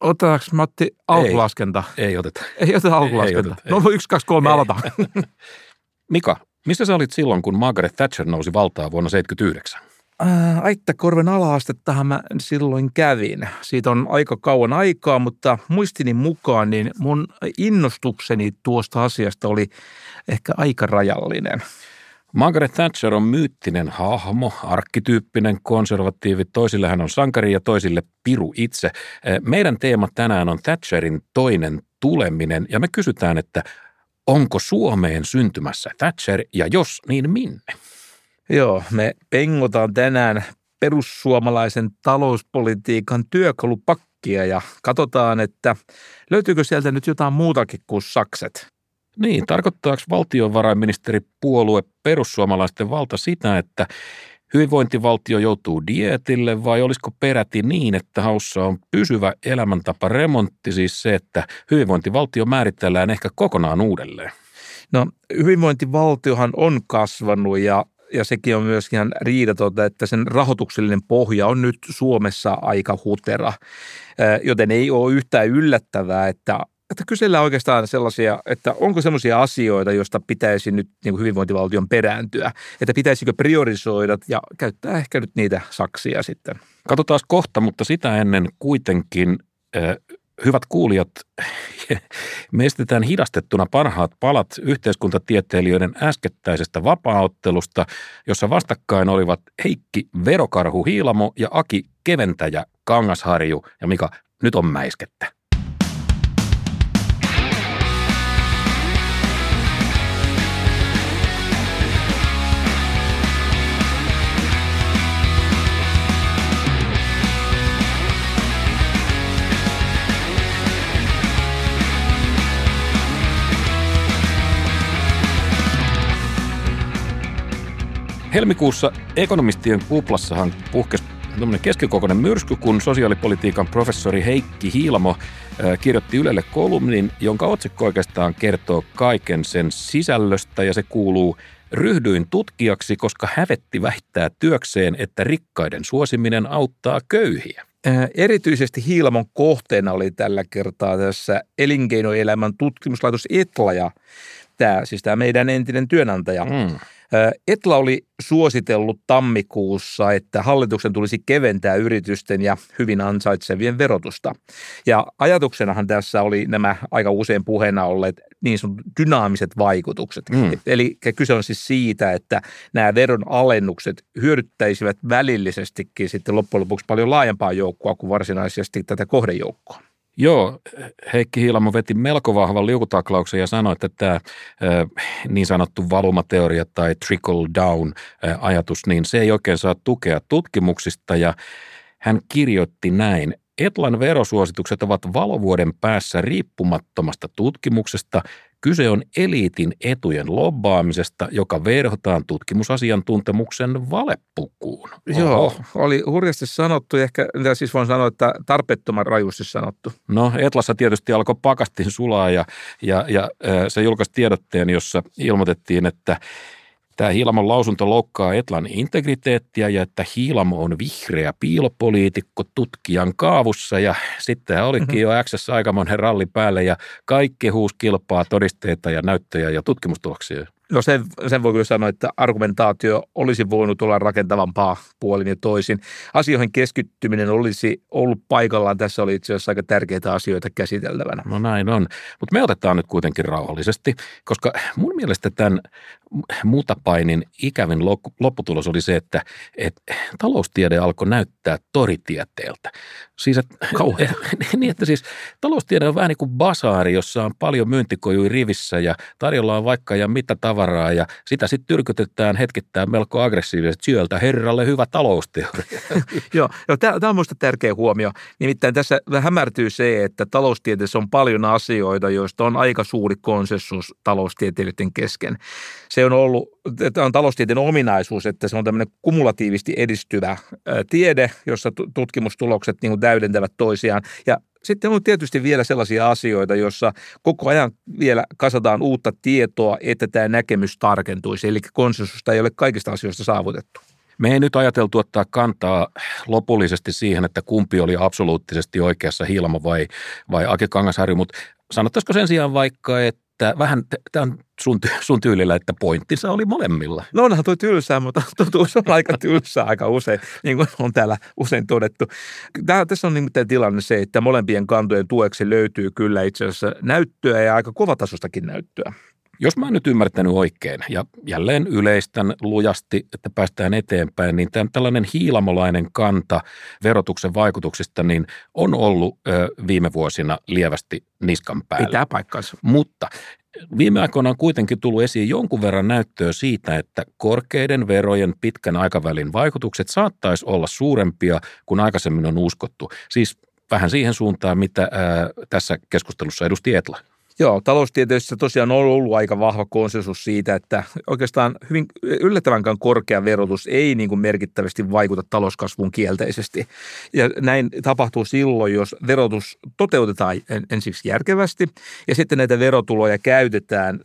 Otetaanko Matti alkulaskenta? Ei, ei oteta. Ei oteta alkulaskenta. Ei oteta, no yksi, kaksi, kolme, aloita. Mika, missä sä olit silloin, kun Margaret Thatcher nousi valtaan vuonna 1979? Ää, Aittakorven ala-astettahan mä silloin kävin. Siitä on aika kauan aikaa, mutta muistini mukaan niin mun innostukseni tuosta asiasta oli ehkä aika rajallinen. Margaret Thatcher on myyttinen hahmo, arkkityyppinen konservatiivi. Toisille hän on sankari ja toisille piru itse. Meidän teema tänään on Thatcherin toinen tuleminen ja me kysytään, että onko Suomeen syntymässä Thatcher ja jos, niin minne? Joo, me pengotaan tänään perussuomalaisen talouspolitiikan työkalupakkia ja katsotaan, että löytyykö sieltä nyt jotain muutakin kuin sakset. Niin, tarkoittaako valtiovarainministeri puolue perussuomalaisten valta sitä, että hyvinvointivaltio joutuu dietille vai olisiko peräti niin, että haussa on pysyvä elämäntapa remontti, siis se, että hyvinvointivaltio määritellään ehkä kokonaan uudelleen? No hyvinvointivaltiohan on kasvanut ja ja sekin on myös ihan riidatonta, että sen rahoituksellinen pohja on nyt Suomessa aika hutera, joten ei ole yhtään yllättävää, että että kysellään oikeastaan sellaisia, että onko sellaisia asioita, joista pitäisi nyt niin kuin hyvinvointivaltion perääntyä, että pitäisikö priorisoida ja käyttää ehkä nyt niitä saksia sitten. Katsotaan kohta, mutta sitä ennen kuitenkin Hyvät kuulijat, me estetään hidastettuna parhaat palat yhteiskuntatieteilijöiden äskettäisestä vapaaottelusta, jossa vastakkain olivat Heikki Verokarhu Hiilamo ja Aki Keventäjä Kangasharju ja Mika, nyt on mäiskettä. Helmikuussa ekonomistien kuplassahan puhkesi tämmöinen keskikokoinen myrsky, kun sosiaalipolitiikan professori Heikki Hiilamo kirjoitti Ylelle kolumnin, jonka otsikko oikeastaan kertoo kaiken sen sisällöstä ja se kuuluu Ryhdyin tutkijaksi, koska hävetti väittää työkseen, että rikkaiden suosiminen auttaa köyhiä. Erityisesti Hiilamon kohteena oli tällä kertaa tässä elinkeinoelämän tutkimuslaitos Etla ja tämä, siis tämä meidän entinen työnantaja. Mm Etla oli suositellut tammikuussa, että hallituksen tulisi keventää yritysten ja hyvin ansaitsevien verotusta. Ja ajatuksenahan tässä oli nämä aika usein puheena olleet niin sanotut dynaamiset vaikutukset. Mm. Eli kyse on siis siitä, että nämä veron alennukset hyödyttäisivät välillisestikin sitten loppujen lopuksi paljon laajempaa joukkoa kuin varsinaisesti tätä kohdejoukkoa. Joo, Heikki Hiilamo veti melko vahvan liukutaklauksen ja sanoi, että tämä niin sanottu valumateoria tai trickle down ajatus, niin se ei oikein saa tukea tutkimuksista ja hän kirjoitti näin. Etlan verosuositukset ovat valovuoden päässä riippumattomasta tutkimuksesta, Kyse on eliitin etujen lobbaamisesta, joka verhotaan tutkimusasiantuntemuksen valepukuun. Oho. Joo, oli hurjasti sanottu, ehkä siis voin sanoa, että tarpeettoman rajusti sanottu. No Etlassa tietysti alkoi pakastin sulaa ja, ja, ja se julkaisi tiedotteen, jossa ilmoitettiin, että Tämä Hiilamon lausunto loukkaa Etlan integriteettiä ja että Hiilamo on vihreä piilopoliitikko tutkijan kaavussa ja sitten olikin mm-hmm. jo X aikamoinen ralli päälle ja kaikki huus kilpaa todisteita ja näyttöjä ja tutkimustuloksia. No sen, sen voi kyllä sanoa, että argumentaatio olisi voinut olla rakentavampaa puolin ja toisin. Asioihin keskittyminen olisi ollut paikallaan. Tässä oli itse asiassa aika tärkeitä asioita käsiteltävänä. No näin on. Mutta me otetaan nyt kuitenkin rauhallisesti, koska mun mielestä tämän mutapainin ikävin lopputulos oli se, että, että taloustiede alkoi näyttää toritieteeltä. Siis, että, niin, että siis taloustiede on vähän niin kuin basaari, jossa on paljon myyntikojuja rivissä ja tarjolla on vaikka ja mitä tavaraa ja sitä sitten tyrkytetään hetkittäin melko aggressiivisesti syöltä herralle hyvä talousteoria. Joo, joo tämä on minusta tärkeä huomio. Nimittäin tässä hämärtyy se, että taloustieteessä on paljon asioita, joista on aika suuri konsensus taloustieteilijöiden kesken. Se on ollut, tämä on taloustieteen ominaisuus, että se on tämmöinen kumulatiivisesti edistyvä tiede, jossa tutkimustulokset niin täydentävät toisiaan. Ja sitten on tietysti vielä sellaisia asioita, joissa koko ajan vielä kasataan uutta tietoa, että tämä näkemys tarkentuisi. Eli konsensusta ei ole kaikista asioista saavutettu. Me ei nyt ajateltu ottaa kantaa lopullisesti siihen, että kumpi oli absoluuttisesti oikeassa Hiilamo vai, vai Ake Kangasharju, mutta sanottaisiko sen sijaan vaikka, että vähän, tämä on sun, sun tyylillä, että pointtinsa oli molemmilla. No onhan toi tylsää, mutta totuus on aika tylsää aika usein, niin kuin on täällä usein todettu. Tämä, tässä on nimittäin tilanne se, että molempien kantojen tueksi löytyy kyllä itse asiassa näyttöä ja aika kovatasostakin näyttöä. Jos mä oon nyt ymmärtänyt oikein ja jälleen yleistän lujasti, että päästään eteenpäin, niin tämän, tällainen hiilamolainen kanta verotuksen vaikutuksista niin on ollut ö, viime vuosina lievästi niskan päällä. Pitää paikkansa. Mutta Viime aikoina on kuitenkin tullut esiin jonkun verran näyttöä siitä, että korkeiden verojen pitkän aikavälin vaikutukset saattaisi olla suurempia kuin aikaisemmin on uskottu. Siis vähän siihen suuntaan, mitä ää, tässä keskustelussa edusti Etla. Joo, taloustieteessä tosiaan on ollut aika vahva konsensus siitä, että oikeastaan hyvin yllättävänkään korkea verotus ei niin kuin merkittävästi vaikuta talouskasvuun kielteisesti. Ja näin tapahtuu silloin, jos verotus toteutetaan ensiksi järkevästi ja sitten näitä verotuloja käytetään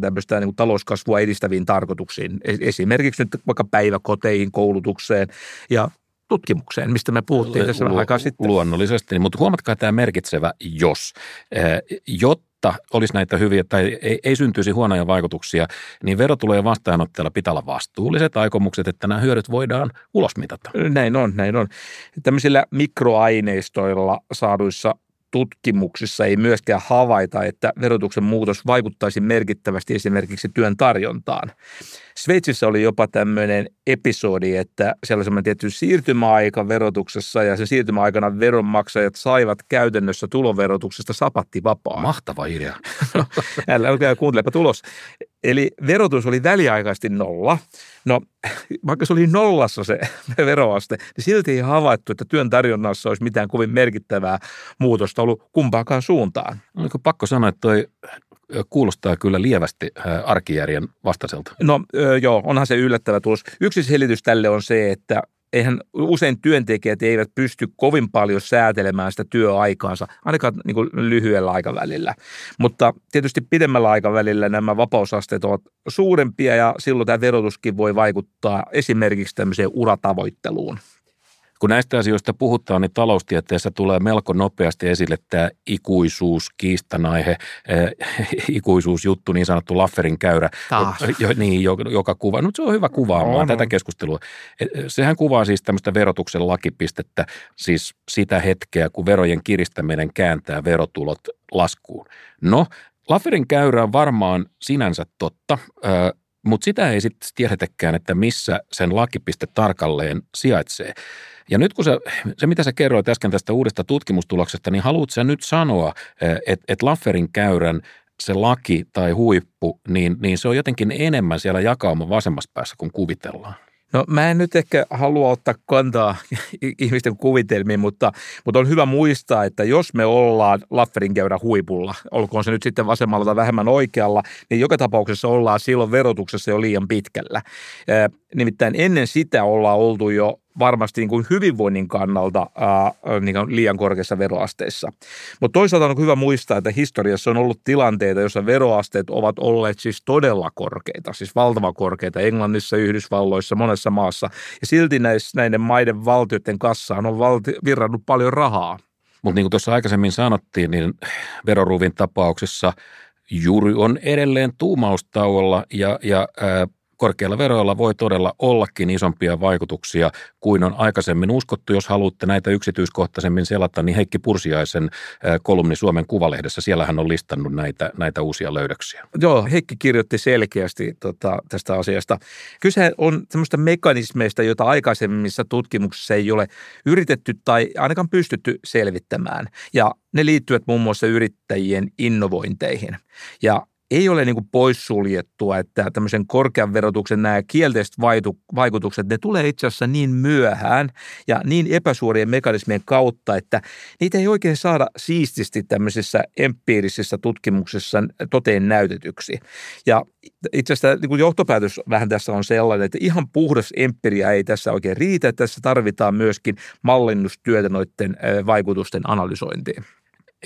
tämmöistä niin kuin talouskasvua edistäviin tarkoituksiin. Esimerkiksi nyt vaikka päiväkoteihin, koulutukseen ja tutkimukseen, mistä me puhuttiin tässä vähän aikaa sitten. Luonnollisesti, mutta huomatkaa tämä merkitsevä jos. Eh, jotta jotta olisi näitä hyviä tai ei, ei syntyisi huonoja vaikutuksia, niin verotulojen vastaanottajalla pitää olla vastuulliset aikomukset, että nämä hyödyt voidaan ulosmitata. Näin on, näin on. Tämmöisillä mikroaineistoilla saaduissa tutkimuksissa ei myöskään havaita, että verotuksen muutos vaikuttaisi merkittävästi esimerkiksi työn tarjontaan. Sveitsissä oli jopa tämmöinen episodi, että siellä oli semmoinen tietty siirtymäaika verotuksessa ja se siirtymäaikana veronmaksajat saivat käytännössä tuloverotuksesta sapattivapaa. Mahtava idea. no, älä kuuntelepa tulos. Eli verotus oli väliaikaisesti nolla. No, vaikka se oli nollassa se veroaste, niin silti ei havaittu, että työn tarjonnassa olisi mitään kovin merkittävää muutosta ollut kumpaakaan suuntaan. Oliko pakko sanoa, että toi kuulostaa kyllä lievästi arkijärjen vastaiselta. No joo, onhan se yllättävä tulos. Yksi selitys tälle on se, että eihän usein työntekijät eivät pysty kovin paljon säätelemään sitä työaikaansa, ainakaan niin kuin lyhyellä aikavälillä. Mutta tietysti pidemmällä aikavälillä nämä vapausasteet ovat suurempia ja silloin tämä verotuskin voi vaikuttaa esimerkiksi tämmöiseen uratavoitteluun kun näistä asioista puhutaan, niin taloustieteessä tulee melko nopeasti esille tämä ikuisuus, kiistanaihe, äh, ikuisuusjuttu, niin sanottu Lafferin käyrä, jo, niin, joka kuvaa, no se on hyvä kuvaamaan on, tätä on. keskustelua. Sehän kuvaa siis tämmöistä verotuksen lakipistettä, siis sitä hetkeä, kun verojen kiristäminen kääntää verotulot laskuun. No, Lafferin käyrä on varmaan sinänsä totta, äh, mutta sitä ei sitten tiedetäkään, että missä sen lakipiste tarkalleen sijaitsee. Ja nyt kun se, se mitä sä kerroit äsken tästä uudesta tutkimustuloksesta, niin haluat sä nyt sanoa, että eh, et Lafferin käyrän se laki tai huippu, niin, niin se on jotenkin enemmän siellä jakauman vasemmassa päässä kuin kuvitellaan. No mä en nyt ehkä halua ottaa kantaa ihmisten kuvitelmiin, mutta, mutta on hyvä muistaa, että jos me ollaan Lafferin käyrä huipulla, olkoon se nyt sitten vasemmalla tai vähemmän oikealla, niin joka tapauksessa ollaan silloin verotuksessa jo liian pitkällä. Nimittäin ennen sitä ollaan oltu jo varmasti niin kuin hyvinvoinnin kannalta ää, niin kuin liian korkeassa veroasteissa. Mutta toisaalta on hyvä muistaa, että historiassa on ollut tilanteita, joissa veroasteet ovat olleet siis todella korkeita, siis valtava korkeita Englannissa, Yhdysvalloissa, monessa maassa. Ja silti näissä, näiden maiden valtioiden kassaan on valti, virrannut paljon rahaa. Mutta niin kuin tuossa aikaisemmin sanottiin, niin veroruuvin tapauksessa juuri on edelleen tuumaustauolla ja, ja ää, korkeilla veroilla voi todella ollakin isompia vaikutuksia kuin on aikaisemmin uskottu. Jos haluatte näitä yksityiskohtaisemmin selata, niin Heikki Pursiaisen kolumni Suomen Kuvalehdessä, siellä hän on listannut näitä, näitä uusia löydöksiä. Joo, Heikki kirjoitti selkeästi tota, tästä asiasta. Kyse on semmoista mekanismeista, joita aikaisemmissa tutkimuksissa ei ole yritetty tai ainakaan pystytty selvittämään. Ja ne liittyvät muun muassa yrittäjien innovointeihin. Ja ei ole niin poissuljettua, että tämmöisen korkean verotuksen nämä kielteiset vaikutukset, ne tulee itse asiassa niin myöhään ja niin epäsuorien mekanismien kautta, että niitä ei oikein saada siististi tämmöisissä empiirisissä tutkimuksissa toteen näytetyksi. Ja itse asiassa niin kuin johtopäätös vähän tässä on sellainen, että ihan puhdas empiria ei tässä oikein riitä. Tässä tarvitaan myöskin mallinnustyötä noiden vaikutusten analysointiin.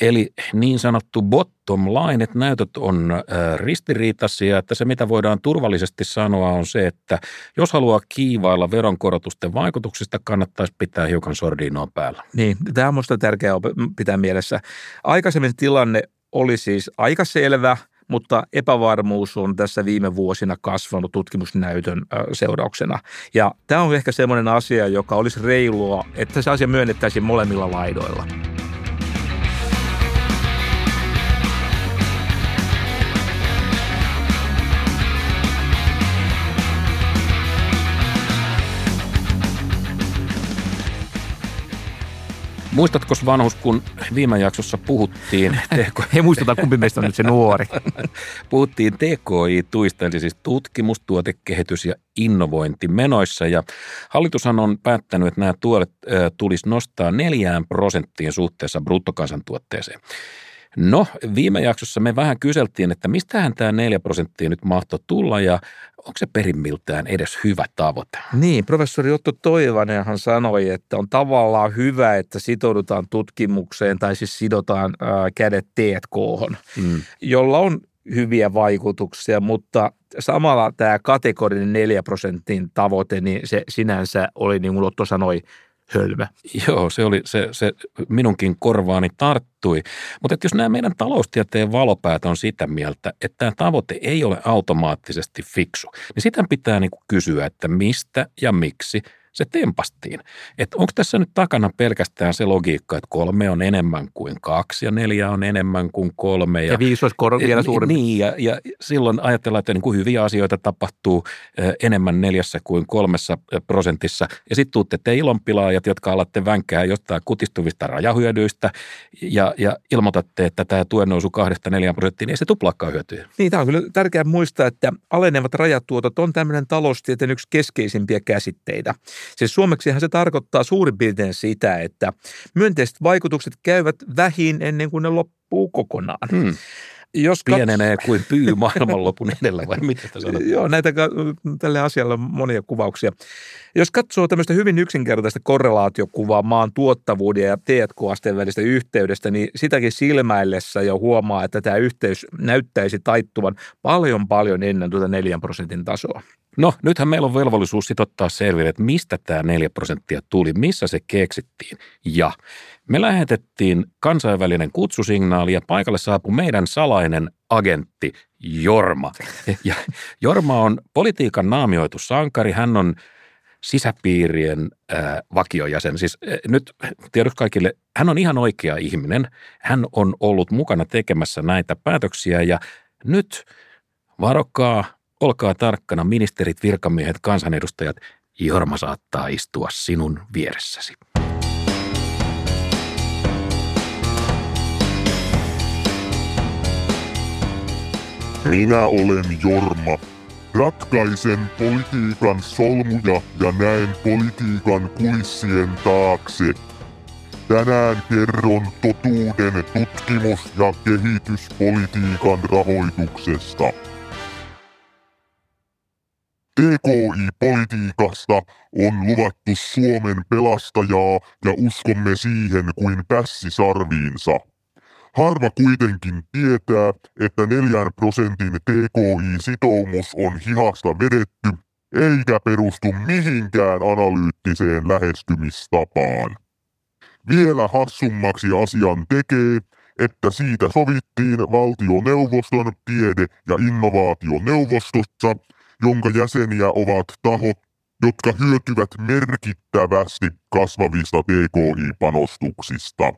Eli niin sanottu bottom line, että näytöt on ristiriitaisia, että se mitä voidaan turvallisesti sanoa on se, että jos haluaa kiivailla veronkorotusten vaikutuksista, kannattaisi pitää hiukan sordinoa päällä. Niin, tämä on minusta tärkeää pitää mielessä. Aikaisemmin tilanne oli siis aika selvä – mutta epävarmuus on tässä viime vuosina kasvanut tutkimusnäytön seurauksena. Ja tämä on ehkä semmoinen asia, joka olisi reilua, että se asia myönnettäisiin molemmilla laidoilla. Muistatko vanhus, kun viime jaksossa puhuttiin... TK... Ei muistuta, kumpi meistä on nyt se nuori. puhuttiin TKI-tuista, eli siis tutkimus, tuotekehitys ja innovointimenoissa. Ja hallitushan on päättänyt, että nämä tuolet tulisi nostaa neljään prosenttiin suhteessa bruttokansantuotteeseen. No, viime jaksossa me vähän kyseltiin, että mistähän tämä 4 prosenttia nyt mahtoi tulla ja onko se perimmiltään edes hyvä tavoite? Niin, professori Otto Toivanenhan sanoi, että on tavallaan hyvä, että sitoudutaan tutkimukseen tai siis sidotaan ää, kädet T&K, mm. jolla on hyviä vaikutuksia, mutta samalla tämä kategorinen 4 prosentin tavoite, niin se sinänsä oli, niin kuin Otto sanoi, hölmö. Joo, se, oli, se, se minunkin korvaani tarttui. Mutta jos nämä meidän taloustieteen valopäät on sitä mieltä, että tämä tavoite ei ole automaattisesti fiksu, niin sitä pitää niin kysyä, että mistä ja miksi – se tempastiin. Että onko tässä nyt takana pelkästään se logiikka, että kolme on enemmän kuin kaksi ja neljä on enemmän kuin kolme. Ja, ja viisi olisi kor- vielä suurempi. Niin, ja, ja silloin ajatellaan, että niin kuin hyviä asioita tapahtuu enemmän neljässä kuin kolmessa prosentissa. Ja sitten tuutte te ilonpilaajat, jotka alatte vänkää jostain kutistuvista rajahyödyistä ja, ja ilmoitatte, että tämä tuen nousu kahdesta neljään prosenttiin, niin ei se tuplaakaan hyötyä. Niin, tämä on kyllä tärkeää muistaa, että alenevat rajatuotot on tämmöinen taloustieteen yksi keskeisimpiä käsitteitä. Siis suomeksihan se tarkoittaa suurin piirtein sitä, että myönteiset vaikutukset käyvät vähin ennen kuin ne loppuu kokonaan. Hmm. Jos Pienenee kats... kuin pyy maailmanlopun edellä, vai mitä? Joo, näitä tälle asialle on monia kuvauksia. Jos katsoo tämmöistä hyvin yksinkertaista korrelaatiokuvaa maan tuottavuuden ja T&K-asteen välistä yhteydestä, niin sitäkin silmäillessä jo huomaa, että tämä yhteys näyttäisi taittuvan paljon paljon ennen tuota 4 prosentin tasoa. No, nythän meillä on velvollisuus sit ottaa selville, että mistä tämä 4 prosenttia tuli, missä se keksittiin. Ja me lähetettiin kansainvälinen kutsusignaali ja paikalle saapui meidän salainen agentti Jorma. Ja Jorma on politiikan naamioitu sankari. Hän on sisäpiirien äh, vakiojäsen. Siis äh, nyt tiedoksi kaikille, hän on ihan oikea ihminen. Hän on ollut mukana tekemässä näitä päätöksiä ja nyt varokaa, olkaa tarkkana, ministerit, virkamiehet, kansanedustajat, Jorma saattaa istua sinun vieressäsi. Minä olen Jorma. Ratkaisen politiikan solmuja ja näen politiikan kulissien taakse. Tänään kerron totuuden tutkimus- ja kehityspolitiikan rahoituksesta. TKI-politiikasta on luvattu Suomen pelastajaa ja uskomme siihen kuin pässi sarviinsa. Harva kuitenkin tietää, että neljän prosentin TKI-sitoumus on hihasta vedetty, eikä perustu mihinkään analyyttiseen lähestymistapaan. Vielä hassummaksi asian tekee, että siitä sovittiin valtioneuvoston tiede- ja innovaationeuvostossa, jonka jäseniä ovat tahot, jotka hyötyvät merkittävästi kasvavista TKI-panostuksista.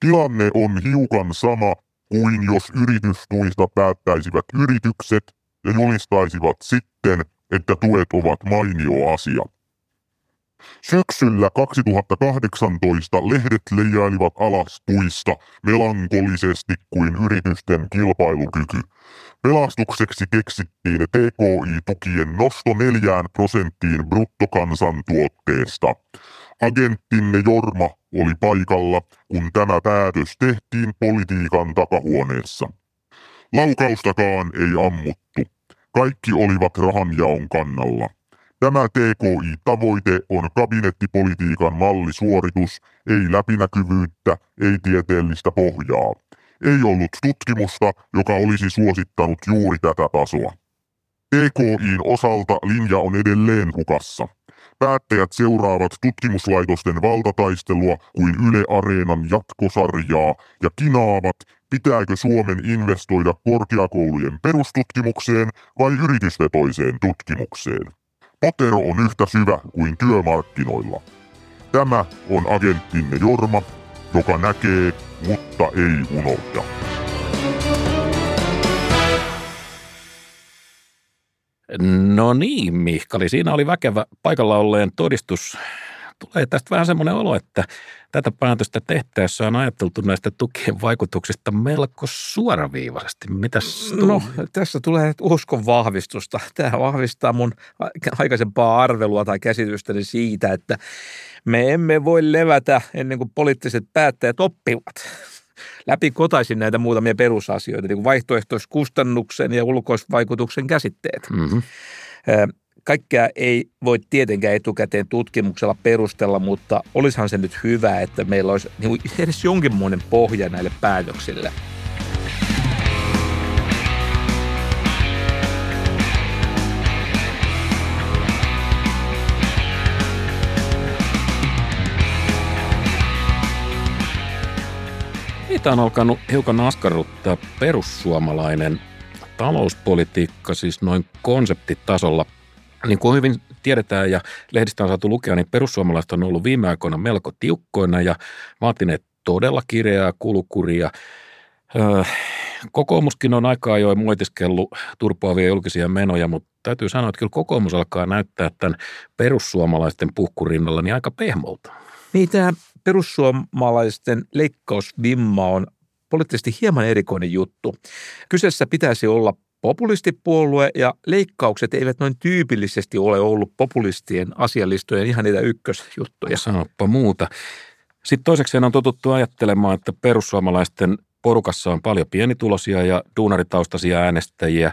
Tilanne on hiukan sama kuin jos yritystuista päättäisivät yritykset ja julistaisivat sitten, että tuet ovat mainio asia. Syksyllä 2018 lehdet leijailivat alas tuista melankolisesti kuin yritysten kilpailukyky. Pelastukseksi keksittiin TKI-tukien nosto neljään prosenttiin bruttokansantuotteesta. Agenttinne Jorma oli paikalla, kun tämä päätös tehtiin politiikan takahuoneessa. Laukaustakaan ei ammuttu. Kaikki olivat rahanjaon kannalla. Tämä TKI-tavoite on kabinettipolitiikan mallisuoritus, ei läpinäkyvyyttä, ei tieteellistä pohjaa. Ei ollut tutkimusta, joka olisi suosittanut juuri tätä tasoa. TKIin osalta linja on edelleen hukassa. Päättäjät seuraavat tutkimuslaitosten valtataistelua kuin Yle Areenan jatkosarjaa ja kinaavat, pitääkö Suomen investoida korkeakoulujen perustutkimukseen vai yritysvetoiseen tutkimukseen. Potero on yhtä syvä kuin työmarkkinoilla. Tämä on agenttinne Jorma, joka näkee, mutta ei unohda. No niin, Mihkali, siinä oli väkevä paikalla olleen todistus. Tulee tästä vähän semmoinen olo, että tätä päätöstä tehtäessä on ajateltu näistä tukien vaikutuksista melko suoraviivaisesti. Mitäs No, tässä tulee uskon vahvistusta. Tämä vahvistaa mun aikaisempaa arvelua tai käsitystäni siitä, että me emme voi levätä ennen kuin poliittiset päättäjät oppivat läpi kotaisin näitä muutamia perusasioita, niin kuin vaihtoehtoiskustannuksen ja ulkoisvaikutuksen käsitteet. Mm-hmm. Kaikkea ei voi tietenkään etukäteen tutkimuksella perustella, mutta olisihan se nyt hyvä, että meillä olisi niin edes jonkinmoinen pohja näille päätöksille. Meitä on alkanut hiukan askarruttaa perussuomalainen talouspolitiikka, siis noin konseptitasolla. Niin kuin hyvin tiedetään ja lehdistä on saatu lukea, niin perussuomalaiset on ollut viime aikoina melko tiukkoina ja vaatineet todella kireää kulukuria. Öö, kokoomuskin on aika ajoin muotiskellut turpoavia julkisia menoja, mutta täytyy sanoa, että kyllä kokoomus alkaa näyttää tämän perussuomalaisten puhkurinnalla niin aika pehmolta. Niin tämä perussuomalaisten leikkausvimma on poliittisesti hieman erikoinen juttu. Kyseessä pitäisi olla populistipuolue ja leikkaukset eivät noin tyypillisesti ole ollut populistien asialistojen ihan niitä ykkösjuttuja. Sanoppa muuta. Sitten toiseksi on totuttu ajattelemaan, että perussuomalaisten porukassa on paljon pienituloisia ja duunaritaustaisia äänestäjiä,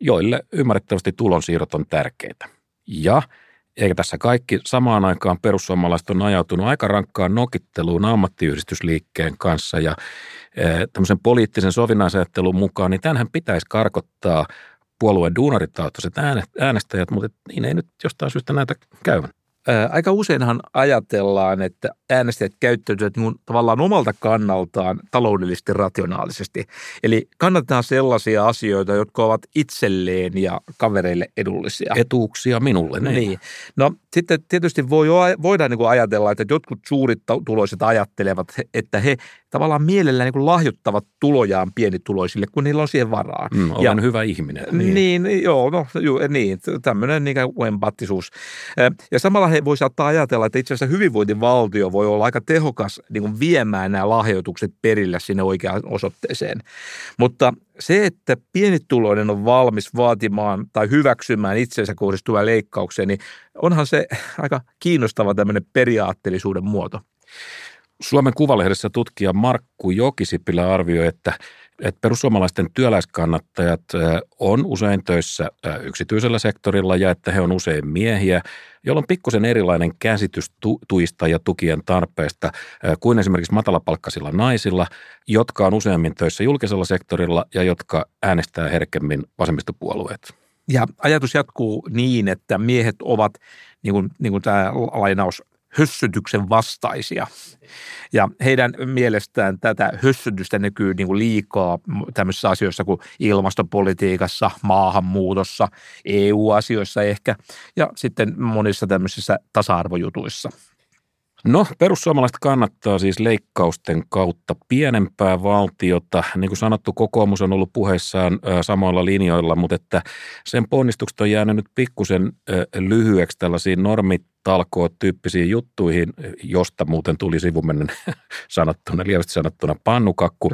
joille ymmärrettävästi tulonsiirrot on tärkeitä. Ja – eikä tässä kaikki samaan aikaan perussuomalaiset on ajautunut aika rankkaan nokitteluun ammattiyhdistysliikkeen kanssa ja eh, tämmöisen poliittisen sovinnaisajattelun mukaan, niin tämähän pitäisi karkottaa puolueen duunaritautaiset äänestäjät, mutta niin ei nyt jostain syystä näitä käyvän. Aika useinhan ajatellaan, että äänestäjät käyttäytyvät niin tavallaan omalta kannaltaan taloudellisesti rationaalisesti. Eli kannatetaan sellaisia asioita, jotka ovat itselleen ja kavereille edullisia. Etuuksia minulle. Niin. niin. No sitten tietysti voi, voidaan niin kuin ajatella, että jotkut suurit tuloiset ajattelevat, että he tavallaan mielellään niin lahjoittavat tulojaan pienituloisille, kun niillä on siihen varaa. Mm, olen ja, hyvä ihminen. Niin, niin joo, no ju, niin, tämmöinen niin kuin empattisuus. Ja samalla he voi saattaa ajatella, että itse asiassa hyvinvointivaltio voi olla aika tehokas niin kuin viemään nämä lahjoitukset perille sinne oikeaan osoitteeseen. Mutta se, että pienituloinen on valmis vaatimaan tai hyväksymään itsensä kohdistuvaa leikkauksia, niin onhan se aika kiinnostava tämmöinen periaatteellisuuden muoto. Suomen Kuvalehdessä tutkija Markku Jokisipilä arvioi, että, että perussuomalaisten työläiskannattajat on usein töissä yksityisellä sektorilla ja että he on usein miehiä, jolloin on pikkusen erilainen käsitys tu- tuista ja tukien tarpeesta kuin esimerkiksi matalapalkkaisilla naisilla, jotka on useammin töissä julkisella sektorilla ja jotka äänestää herkemmin vasemmistopuolueet. Ja ajatus jatkuu niin, että miehet ovat, niin kuin, niin kuin tämä lainaus hössytyksen vastaisia. Ja heidän mielestään tätä hössytystä näkyy niin kuin liikaa tämmöisissä asioissa kuin ilmastopolitiikassa, maahanmuutossa, EU-asioissa ehkä ja sitten monissa tämmöisissä tasa-arvojutuissa. No, perussuomalaiset kannattaa siis leikkausten kautta pienempää valtiota. Niin kuin sanottu, kokoomus on ollut puheissaan samoilla linjoilla, mutta että sen ponnistukset on jäänyt nyt pikkusen lyhyeksi tällaisiin normitalkoot tyyppisiin juttuihin, josta muuten tuli sivumennen sanottuna, lievästi sanottuna pannukakku.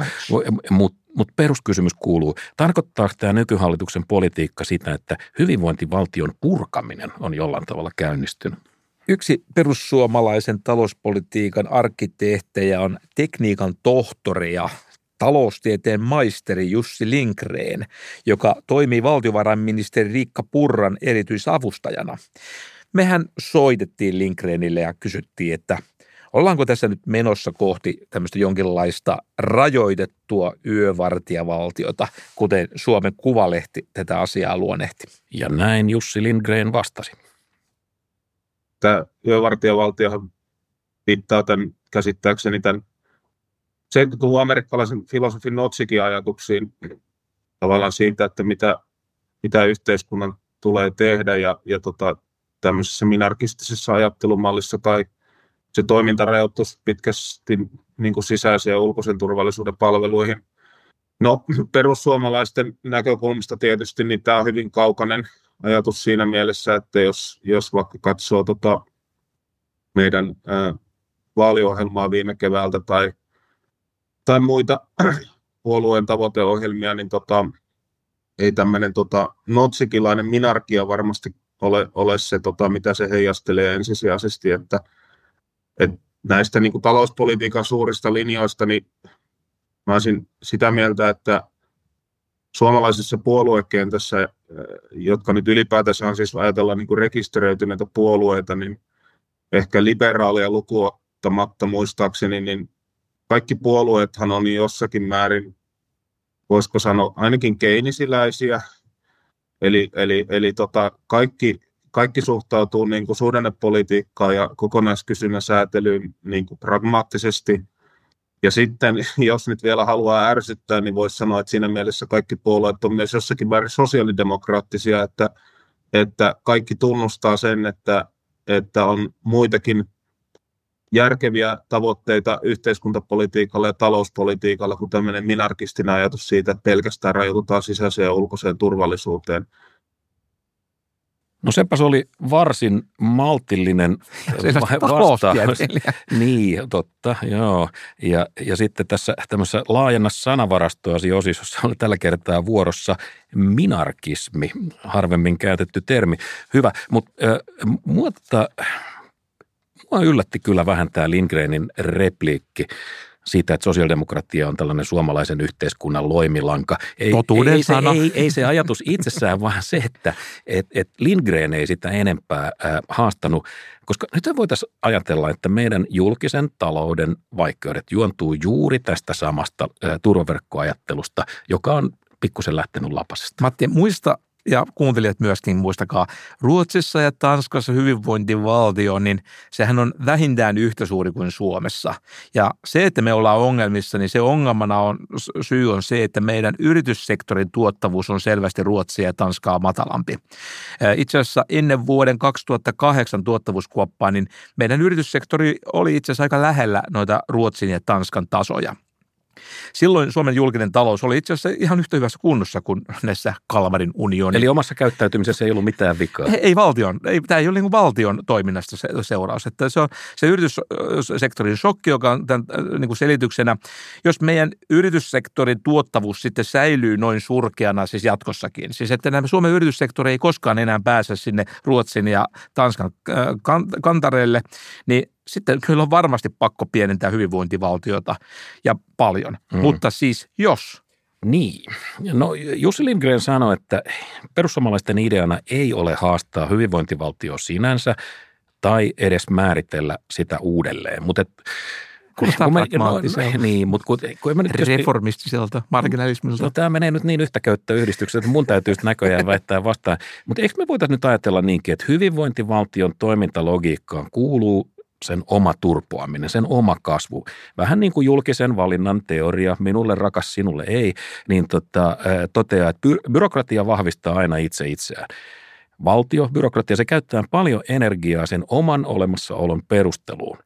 Mutta mut peruskysymys kuuluu, tarkoittaako tämä nykyhallituksen politiikka sitä, että hyvinvointivaltion purkaminen on jollain tavalla käynnistynyt? Yksi perussuomalaisen talouspolitiikan arkkitehtejä on tekniikan tohtori ja taloustieteen maisteri Jussi Linkreen, joka toimii valtiovarainministeri Riikka Purran erityisavustajana. mehän soitettiin Lindgrenille ja kysyttiin, että ollaanko tässä nyt menossa kohti tämmöistä jonkinlaista rajoitettua yövartijavaltiota, kuten Suomen Kuvalehti tätä asiaa luonnehti. Ja näin Jussi Lindgren vastasi. Tämä yövartijavaltiohan viittaa tämän käsittääkseni tämän 70-luvun amerikkalaisen filosofin Notsikin ajatuksiin tavallaan siitä, että mitä, mitä yhteiskunnan tulee tehdä ja, ja tota, tämmöisessä minarkistisessa ajattelumallissa tai se toiminta rajoittuisi pitkästi niin kuin sisäisen ja ulkoisen turvallisuuden palveluihin. No perussuomalaisten näkökulmasta tietysti niin tämä on hyvin kaukainen ajatus siinä mielessä, että jos, jos vaikka katsoo tota meidän ää, vaaliohjelmaa viime keväältä tai, tai muita puolueen tavoiteohjelmia, niin tota, ei tämmöinen tota, notsikilainen minarkia varmasti ole, ole se, tota, mitä se heijastelee ensisijaisesti, että, että näistä niin kuin talouspolitiikan suurista linjoista, niin mä olisin sitä mieltä, että suomalaisessa puoluekentässä, jotka nyt ylipäätänsä on siis ajatella niin rekisteröityneitä puolueita, niin ehkä liberaalia lukuottamatta muistaakseni, niin kaikki puolueethan on jossakin määrin, voisiko sanoa, ainakin keinisiläisiä, eli, eli, eli tota, kaikki, kaikki suhtautuu niin kuin suhdannepolitiikkaan ja kokonaiskysynnän säätelyyn niin kuin pragmaattisesti. Ja sitten, jos nyt vielä haluaa ärsyttää, niin voisi sanoa, että siinä mielessä kaikki puolueet on myös jossakin määrin sosiaalidemokraattisia, että, että kaikki tunnustaa sen, että, että on muitakin järkeviä tavoitteita yhteiskuntapolitiikalla ja talouspolitiikalla kuin tämmöinen minarkistinen ajatus siitä, että pelkästään rajoitutaan sisäiseen ja ulkoiseen turvallisuuteen. No sepä se oli varsin maltillinen vastaus. niin, totta, joo. Ja, ja sitten tässä tämmöisessä laajenna sanavarastoasi osiossa oli tällä kertaa vuorossa minarkismi, harvemmin käytetty termi. Hyvä, mutta äh, mutta Mua yllätti kyllä vähän tämä Lindgrenin repliikki siitä, että sosiaalidemokratia on tällainen suomalaisen yhteiskunnan loimilanka. Ei, Totuuden ei, sana. Se, ei, ei se ajatus itsessään, vaan se, että et, et Lindgren ei sitä enempää äh, haastanut, koska nyt voitaisiin ajatella, että meidän julkisen talouden vaikeudet juontuu juuri tästä samasta äh, turvaverkkoajattelusta, joka on pikkusen lähtenyt lapasesta. Matti, muista ja kuuntelijat myöskin muistakaa, Ruotsissa ja Tanskassa hyvinvointivaltio, niin sehän on vähintään yhtä suuri kuin Suomessa. Ja se, että me ollaan ongelmissa, niin se ongelmana on, syy on se, että meidän yrityssektorin tuottavuus on selvästi Ruotsia ja Tanskaa matalampi. Itse asiassa ennen vuoden 2008 tuottavuuskuoppaa, niin meidän yrityssektori oli itse asiassa aika lähellä noita Ruotsin ja Tanskan tasoja. Silloin Suomen julkinen talous oli itse asiassa ihan yhtä hyvässä kunnossa kuin näissä Kalmarin unionin. Eli omassa käyttäytymisessä ei ollut mitään vikaa. Ei, ei valtion, ei, tämä ei ole niin valtion toiminnasta se, seuraus. Että se on se yrityssektorin shokki, joka on tämän niin kuin selityksenä. Jos meidän yrityssektorin tuottavuus sitten säilyy noin surkeana siis jatkossakin, siis että nämä Suomen yrityssektori ei koskaan enää pääse sinne Ruotsin ja Tanskan kantareille, niin sitten kyllä on varmasti pakko pienentää hyvinvointivaltiota ja paljon. Mm. Mutta siis jos. Niin. No Jussi Lindgren sanoi, että perussuomalaisten ideana ei ole haastaa hyvinvointivaltio sinänsä tai edes määritellä sitä uudelleen. Mutta Kuulostaa kun no, niin, mutta kun, kun mä nyt Reformistiselta, marginalismilta. No, tämä menee nyt niin yhtäkäyttöyhdistyksestä, että mun täytyy näköjään väittää vastaan. Mutta eikö me voitaisiin nyt ajatella niinkin, että hyvinvointivaltion toimintalogiikkaan kuuluu sen oma turpoaminen, sen oma kasvu. Vähän niin kuin julkisen valinnan teoria, minulle rakas, sinulle ei, niin tota, toteaa, että byrokratia vahvistaa aina itse itseään. Valtio, byrokratia, se käyttää paljon energiaa sen oman olemassaolon perusteluun.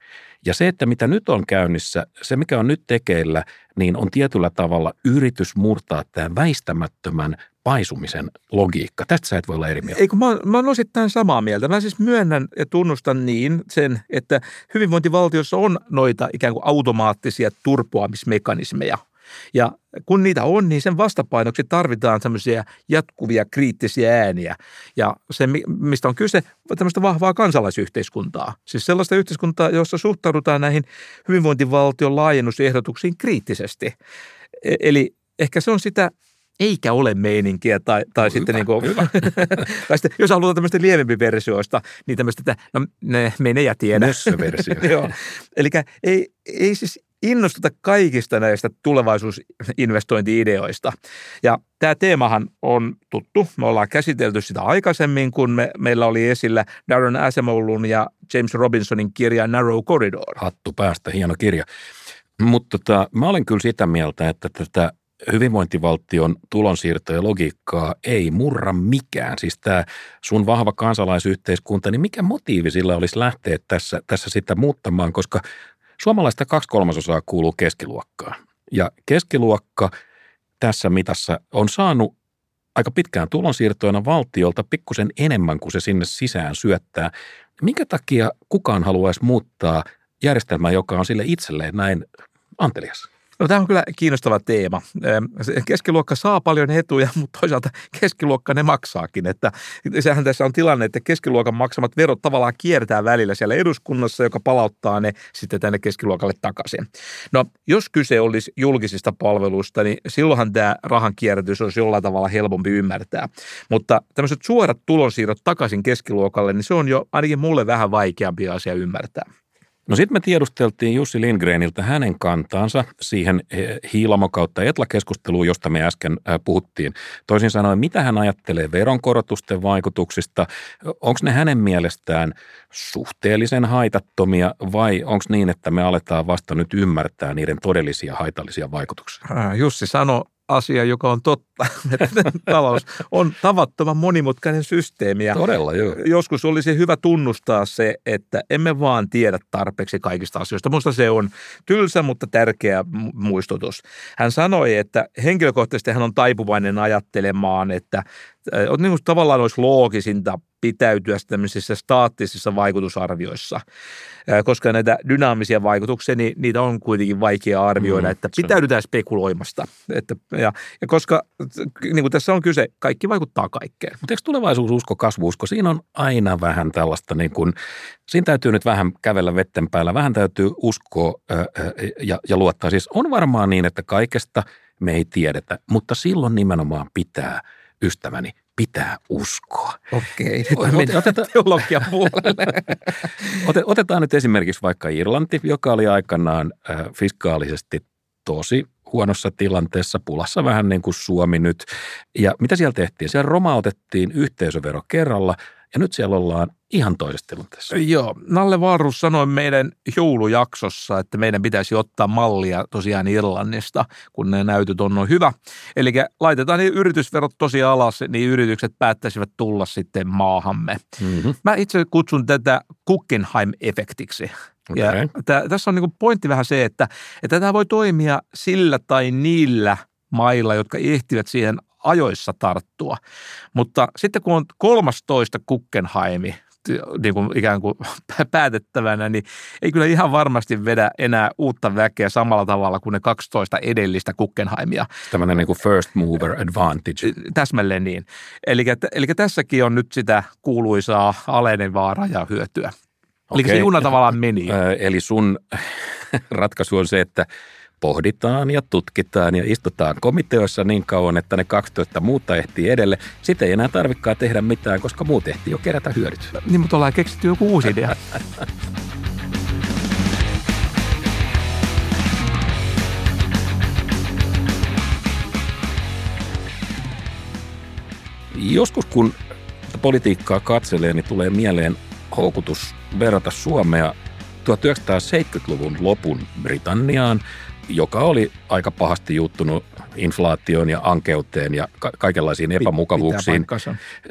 Ja se, että mitä nyt on käynnissä, se mikä on nyt tekeillä, niin on tietyllä tavalla yritys murtaa tämä väistämättömän paisumisen logiikka. Tästä sä et voi olla eri mieltä. Eikö, mä, mä olen osittain samaa mieltä. Mä siis myönnän ja tunnustan niin sen, että hyvinvointivaltiossa on noita ikään kuin automaattisia turpoamismekanismeja. Ja kun niitä on, niin sen vastapainoksi tarvitaan tämmöisiä jatkuvia kriittisiä ääniä. Ja se, mistä on kyse, on tämmöistä vahvaa kansalaisyhteiskuntaa. Siis sellaista yhteiskuntaa, jossa suhtaudutaan näihin hyvinvointivaltion laajennusehdotuksiin kriittisesti. E-, eli ehkä se on sitä eikä ole meininkiä. Tai, tai sitten niin kuin, tai sitten, jos halutaan tämmöistä lievempi versioista, niin tämmöistä, että no ne, me ei tiedä. versio. Joo. Eli ei, ei siis innostuta kaikista näistä tulevaisuusinvestointiideoista. Ja tämä teemahan on tuttu. Me ollaan käsitelty sitä aikaisemmin, kun me, meillä oli esillä Darren Asamoulun ja James Robinsonin kirja Narrow Corridor. Hattu päästä, hieno kirja. Mutta tota, mä olen kyllä sitä mieltä, että tätä hyvinvointivaltion tulonsiirtoja logiikkaa ei murra mikään. Siis tämä sun vahva kansalaisyhteiskunta, niin mikä motiivi sillä olisi lähteä tässä, tässä sitä muuttamaan, koska suomalaista kaksi kolmasosaa kuuluu keskiluokkaan. Ja keskiluokka tässä mitassa on saanut aika pitkään tulonsiirtoina valtiolta pikkusen enemmän kuin se sinne sisään syöttää. Minkä takia kukaan haluaisi muuttaa järjestelmää, joka on sille itselleen näin antelias? No tämä on kyllä kiinnostava teema. Keskiluokka saa paljon etuja, mutta toisaalta keskiluokka ne maksaakin. Että sehän tässä on tilanne, että keskiluokan maksamat verot tavallaan kiertää välillä siellä eduskunnassa, joka palauttaa ne sitten tänne keskiluokalle takaisin. No jos kyse olisi julkisista palveluista, niin silloinhan tämä rahan kierrätys olisi jollain tavalla helpompi ymmärtää. Mutta tämmöiset suorat tulonsiirrot takaisin keskiluokalle, niin se on jo ainakin mulle vähän vaikeampi asia ymmärtää. No sitten me tiedusteltiin Jussi Lindgreniltä hänen kantaansa siihen eh, hiilamo kautta Etla-keskusteluun, josta me äsken eh, puhuttiin. Toisin sanoen, mitä hän ajattelee veronkorotusten vaikutuksista? Onko ne hänen mielestään suhteellisen haitattomia vai onko niin, että me aletaan vasta nyt ymmärtää niiden todellisia haitallisia vaikutuksia? Jussi sanoi asia, joka on totta. Talous on tavattoman monimutkainen systeemi. Ja Todella, joo. Joskus olisi hyvä tunnustaa se, että emme vaan tiedä tarpeeksi kaikista asioista. Minusta se on tylsä, mutta tärkeä muistutus. Hän sanoi, että henkilökohtaisesti hän on taipuvainen ajattelemaan, että on niin kuin tavallaan olisi loogisinta pitäytyä tämmöisissä staattisissa vaikutusarvioissa, koska näitä dynaamisia vaikutuksia, niin niitä on kuitenkin vaikea arvioida, mm, että pitäydytään spekuloimasta. Että, ja, ja koska niin kuin tässä on kyse, kaikki vaikuttaa kaikkeen. Mutta eikö tulevaisuususko, kasvuusko, siinä on aina vähän tällaista, niin kuin, siinä täytyy nyt vähän kävellä vetten päällä, vähän täytyy uskoa ja, ja luottaa. Siis on varmaan niin, että kaikesta me ei tiedetä, mutta silloin nimenomaan pitää – ystäväni, pitää uskoa. Okei, nyt otetaan teologian puolelle. otetaan nyt esimerkiksi vaikka Irlanti, joka oli aikanaan fiskaalisesti tosi huonossa tilanteessa, pulassa vähän niin kuin Suomi nyt. Ja mitä siellä tehtiin? Siellä romautettiin yhteisövero kerralla – ja nyt siellä ollaan ihan toisessa tilanteessa. Joo, Nalle Vaarus sanoi meidän joulujaksossa, että meidän pitäisi ottaa mallia tosiaan Irlannista, kun ne näytöt on noin hyvä. Eli laitetaan niin yritysverot tosi alas, niin yritykset päättäisivät tulla sitten maahamme. Mm-hmm. Mä itse kutsun tätä Guggenheim-efektiksi. Okay. Ja t- tässä on niin pointti vähän se, että, että tämä voi toimia sillä tai niillä mailla, jotka ehtivät siihen ajoissa tarttua. Mutta sitten kun on 13 Kukkenhaimi niin kuin ikään kuin päätettävänä, niin ei kyllä ihan varmasti vedä enää uutta väkeä samalla tavalla kuin ne 12 edellistä Kukkenhaimia. Tämmöinen niin kuin first mover advantage. Täsmälleen niin. Eli, eli tässäkin on nyt sitä kuuluisaa alenevaa rajahyötyä. Eli se juna tavallaan meni. Eli sun ratkaisu on se, että pohditaan ja tutkitaan ja istutaan komiteoissa niin kauan, että ne 12 muuta ehtii edelle. Sitten ei enää tarvikaan tehdä mitään, koska muut ehtii jo kerätä hyödyt. Niin, mutta ollaan keksitty joku uusi idea. Joskus kun politiikkaa katselee, niin tulee mieleen houkutus verrata Suomea 1970-luvun lopun Britanniaan – joka oli aika pahasti juuttunut inflaatioon ja ankeuteen ja ka- kaikenlaisiin epämukavuuksiin.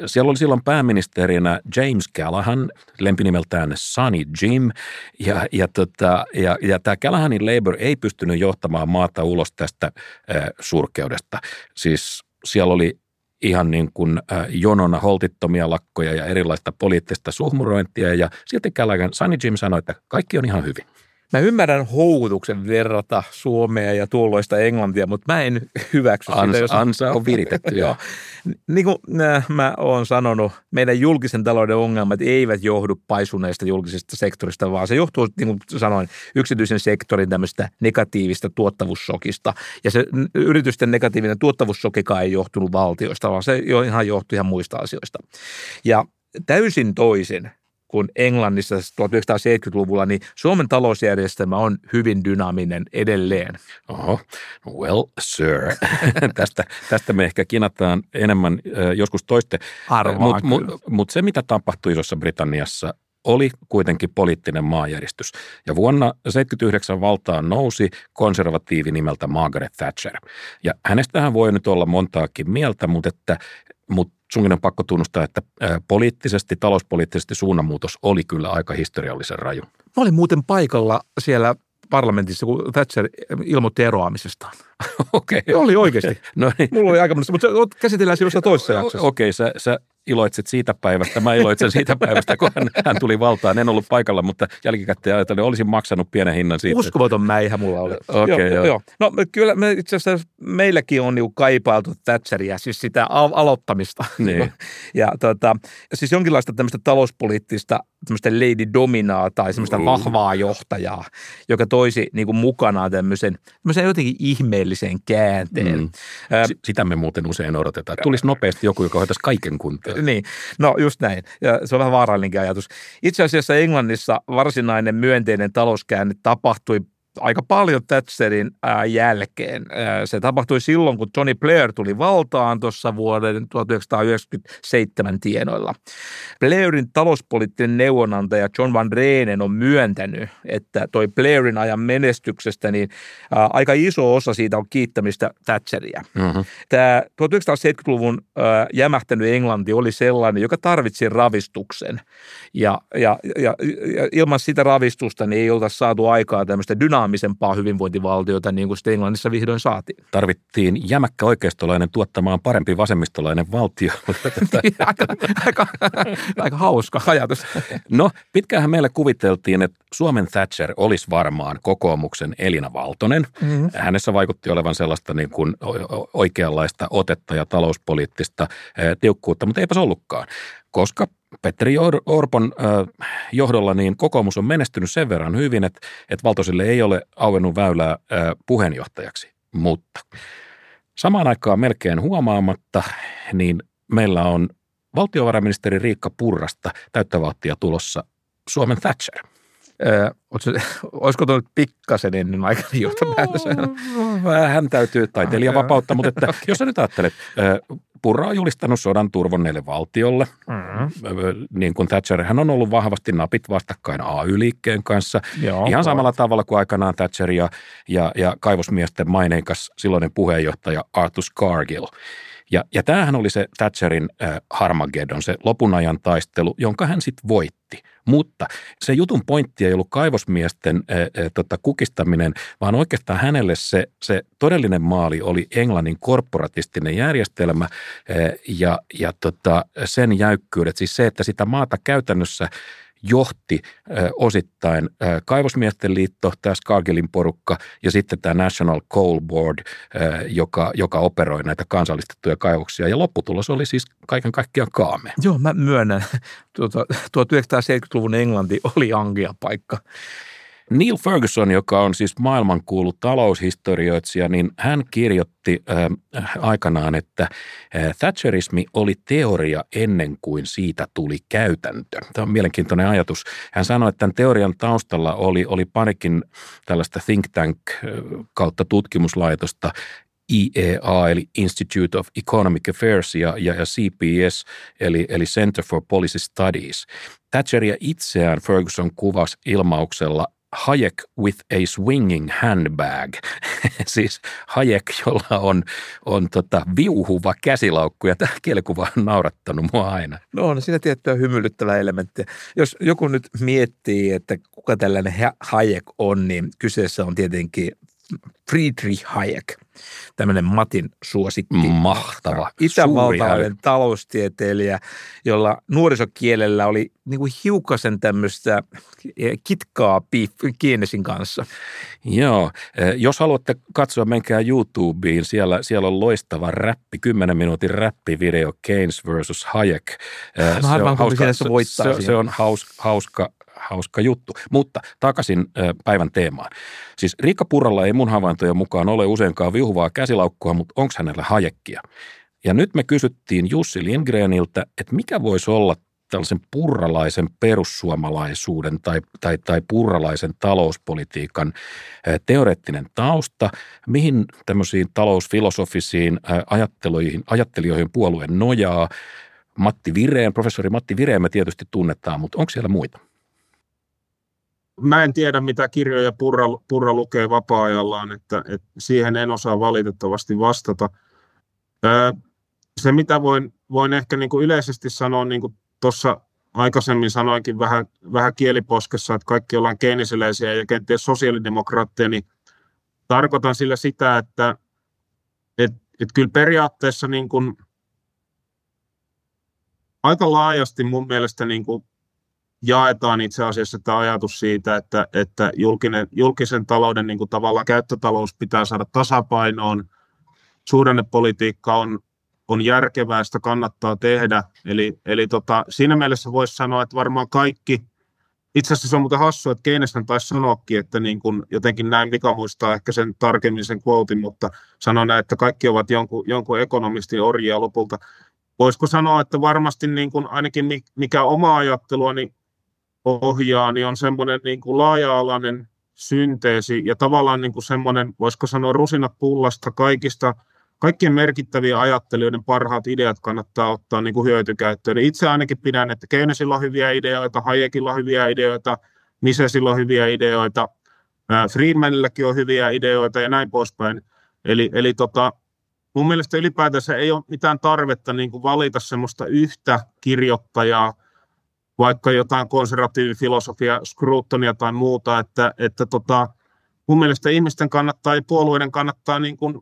Siellä oli silloin pääministerinä James Callahan, lempinimeltään Sunny Jim, ja, ja, tota, ja, ja tämä Callahanin Labour ei pystynyt johtamaan maata ulos tästä äh, surkeudesta. Siis siellä oli ihan niin kuin jonona holtittomia lakkoja ja erilaista poliittista suhmurointia, ja silti Callahan, Sunny Jim sanoi, että kaikki on ihan hyvin. Mä ymmärrän houkutuksen verrata Suomea ja tuolloista Englantia, mutta mä en hyväksy Ansa, sitä. Jos... ansa on viritetty, joo. Niin kuin äh, mä oon sanonut, meidän julkisen talouden ongelmat eivät johdu paisuneesta julkisesta sektorista, vaan se johtuu, niin kuin sanoin, yksityisen sektorin tämmöistä negatiivista tuottavuussokista. Ja se yritysten negatiivinen tuottavuussokikaan ei johtunut valtioista, vaan se ihan johtui ihan muista asioista. Ja täysin toisin kuin Englannissa 1970-luvulla, niin Suomen talousjärjestelmä on hyvin dynaaminen edelleen. Oho, well sir. tästä, tästä me ehkä kinataan enemmän joskus toiste. Mutta mut, mut se, mitä tapahtui Isossa Britanniassa, oli kuitenkin poliittinen maanjäristys. Ja vuonna 1979 valtaan nousi konservatiivi nimeltä Margaret Thatcher. Ja hänestähän voi nyt olla montaakin mieltä, mutta, että, mutta sunkin on pakko tunnustaa, että poliittisesti, talouspoliittisesti suunnanmuutos oli kyllä aika historiallisen raju. Mä olin muuten paikalla siellä parlamentissa, kun Thatcher ilmoitti eroamisestaan. Okei. Okay. Oli oikeasti. no niin. Mulla oli aika mutta käsitellään jossain toisessa jaksossa. Okei, okay, sä, sä iloitset siitä päivästä. Mä iloitsen siitä päivästä, kun hän, hän tuli valtaan. En ollut paikalla, mutta jälkikäteen ajattelin, olisin maksanut pienen hinnan siitä. Uskomaton mäihä mulla oli. Okei, okay, joo, joo. No kyllä me itse asiassa meilläkin on niinku kaipailtu Thatcheria, siis sitä aloittamista. Niin. ja tota, siis jonkinlaista tämmöistä talouspoliittista tämmöistä lady dominaa tai semmoista vahvaa johtajaa, joka toisi niin kuin mukanaan tämmöisen, tämmöisen jotenkin ihmeellisen käänteen. Mm. Sitä me muuten usein odotetaan. Tulisi nopeasti joku, joka hoitaisi kaiken kuntoon. Niin, no just näin. Ja se on vähän vaarallinenkin ajatus. Itse asiassa Englannissa varsinainen myönteinen talouskäänne tapahtui aika paljon Thatcherin jälkeen. Se tapahtui silloin, kun Tony Blair tuli valtaan tuossa vuoden 1997 tienoilla. Blairin talouspoliittinen neuvonantaja John Van Reenen on myöntänyt, että toi Blairin ajan menestyksestä, niin aika iso osa siitä on kiittämistä Thatcheria. Mm-hmm. Tämä 1970-luvun ää, jämähtänyt Englanti oli sellainen, joka tarvitsi ravistuksen. Ja, ja, ja, ja ilman sitä ravistusta niin ei oltaisi saatu aikaa tämmöistä dynaamista dynaamisempaa hyvinvointivaltiota, niin kuin sitten Englannissa vihdoin saatiin. Tarvittiin jämäkkä oikeistolainen tuottamaan parempi vasemmistolainen valtio. aika, aika, aika hauska ajatus. No, pitkäänhän meille kuviteltiin, että Suomen Thatcher olisi varmaan kokoomuksen Elina Valtonen. Mm-hmm. Hänessä vaikutti olevan sellaista niin kuin oikeanlaista otetta ja talouspoliittista tiukkuutta, mutta eipäs ollutkaan koska Petteri Orpon johdolla niin kokoomus on menestynyt sen verran hyvin, että, että Valtosille ei ole auennut väylää puheenjohtajaksi. Mutta samaan aikaan melkein huomaamatta, niin meillä on valtiovarainministeri Riikka Purrasta täyttä tulossa Suomen Thatcher. Öö, olisiko tuo pikkasen ennen aikana johtopäätös? No, vähän täytyy taiteilijavapautta, mutta että, okay. jos sä nyt ajattelet, Purra on julistanut sodan turvon neille valtiolle. Mm-hmm. Niin kuin Thatcher, hän on ollut vahvasti napit vastakkain AY-liikkeen kanssa. Joo, Ihan samalla tavalla kuin aikanaan Thatcher ja, ja, ja kaivosmiesten maineikas silloinen puheenjohtaja Arthur Cargill. Ja, ja tämähän oli se Thatcherin äh, Harmageddon, se lopun ajan taistelu, jonka hän sitten voitti. Mutta se jutun pointti ei ollut kaivosmiesten äh, äh, tota, kukistaminen, vaan oikeastaan hänelle se, se todellinen maali oli Englannin korporatistinen järjestelmä äh, ja, ja tota, sen jäykkyydet. Siis se, että sitä maata käytännössä – johti osittain Kaivosmiesten liitto, tämä Skargelin porukka ja sitten tämä National Coal Board, joka, joka operoi näitä kansallistettuja kaivoksia. Ja lopputulos oli siis kaiken kaikkiaan kaame. Joo, mä myönnän. Tuota, 1970-luvun Englanti oli angia paikka. Neil Ferguson, joka on siis maailmankuulu taloushistorioitsija, niin hän kirjoitti äh, aikanaan, että äh, Thatcherismi oli teoria ennen kuin siitä tuli käytäntö. Tämä on mielenkiintoinen ajatus. Hän sanoi, että tämän teorian taustalla oli, oli parikin tällaista think tank kautta tutkimuslaitosta, IEA eli Institute of Economic Affairs ja, ja, ja CPS eli, eli Center for Policy Studies. Thatcheria itseään Ferguson kuvasi ilmauksella Hayek with a swinging handbag. siis Hayek, jolla on, on tota viuhuva käsilaukku ja tämä kielikuva on naurattanut mua aina. No on siinä tiettyä hymyilyttävää elementtiä. Jos joku nyt miettii, että kuka tällainen Hayek on, niin kyseessä on tietenkin Friedrich Hayek – tämmöinen Matin suosikki. Mahtava. Itävaltalainen taloustieteilijä, jolla nuorisokielellä oli niin kuin hiukasen tämmöistä eh, kitkaa Keynesin kanssa. Joo, eh, jos haluatte katsoa, menkää YouTubeen, siellä, siellä on loistava räppi, 10 minuutin räppivideo Keynes versus Hayek. Eh, Mä arvaan, hauska, se, se, se on haus, hauska, hauska juttu. Mutta takaisin päivän teemaan. Siis Riikka Purralla ei mun havaintojen mukaan ole useinkaan viuhuvaa käsilaukkua, mutta onko hänellä hajekkia? Ja nyt me kysyttiin Jussi Lindgreniltä, että mikä voisi olla tällaisen purralaisen perussuomalaisuuden tai, tai, tai purralaisen talouspolitiikan teoreettinen tausta, mihin tämmöisiin talousfilosofisiin ajatteluihin, ajattelijoihin puolue nojaa. Matti Vireen, professori Matti Vireen me tietysti tunnetaan, mutta onko siellä muita? Mä en tiedä, mitä kirjoja Purra, Purra lukee vapaa-ajallaan, että, että siihen en osaa valitettavasti vastata. se, mitä voin, voin ehkä niin kuin yleisesti sanoa niin kuin tuossa aikaisemmin sanoinkin vähän, vähän kieliposkessa, että kaikki ollaan keinisiläisiä ja kenties sosiaalidemokraatteja, niin tarkoitan sillä sitä, että et, et kyllä periaatteessa niin kuin aika laajasti mun mielestä niin kuin jaetaan itse asiassa tämä ajatus siitä, että, että julkinen, julkisen talouden niin kuin tavallaan käyttötalous pitää saada tasapainoon, suhdannepolitiikka on on järkevää, sitä kannattaa tehdä. Eli, eli tota, siinä mielessä voisi sanoa, että varmaan kaikki, itse asiassa se on muuten hassua, että Keyneshän taisi sanoakin, että niin kun, jotenkin näin, mikä muistaa ehkä sen tarkemmin sen quotein, mutta sanoi että kaikki ovat jonkun, jonkun ekonomistin orjia lopulta. Voisiko sanoa, että varmasti niin kun ainakin mikä oma ajatteluani ohjaa, niin on semmoinen niin kuin laaja-alainen synteesi ja tavallaan niin kuin semmoinen, voisiko sanoa rusinat pullasta kaikista – kaikkien merkittäviä ajattelijoiden parhaat ideat kannattaa ottaa niin kuin hyötykäyttöön. Itse ainakin pidän, että Keynesillä on hyviä ideoita, Hayekilla on hyviä ideoita, Misesillä on hyviä ideoita, Friedmanilläkin on hyviä ideoita ja näin poispäin. Eli, eli tota, mun mielestä ylipäätänsä ei ole mitään tarvetta niin kuin valita semmoista yhtä kirjoittajaa, vaikka jotain konservatiivifilosofia, Scrutonia tai muuta, että, että tota, mun mielestä ihmisten kannattaa ja puolueiden kannattaa niin kuin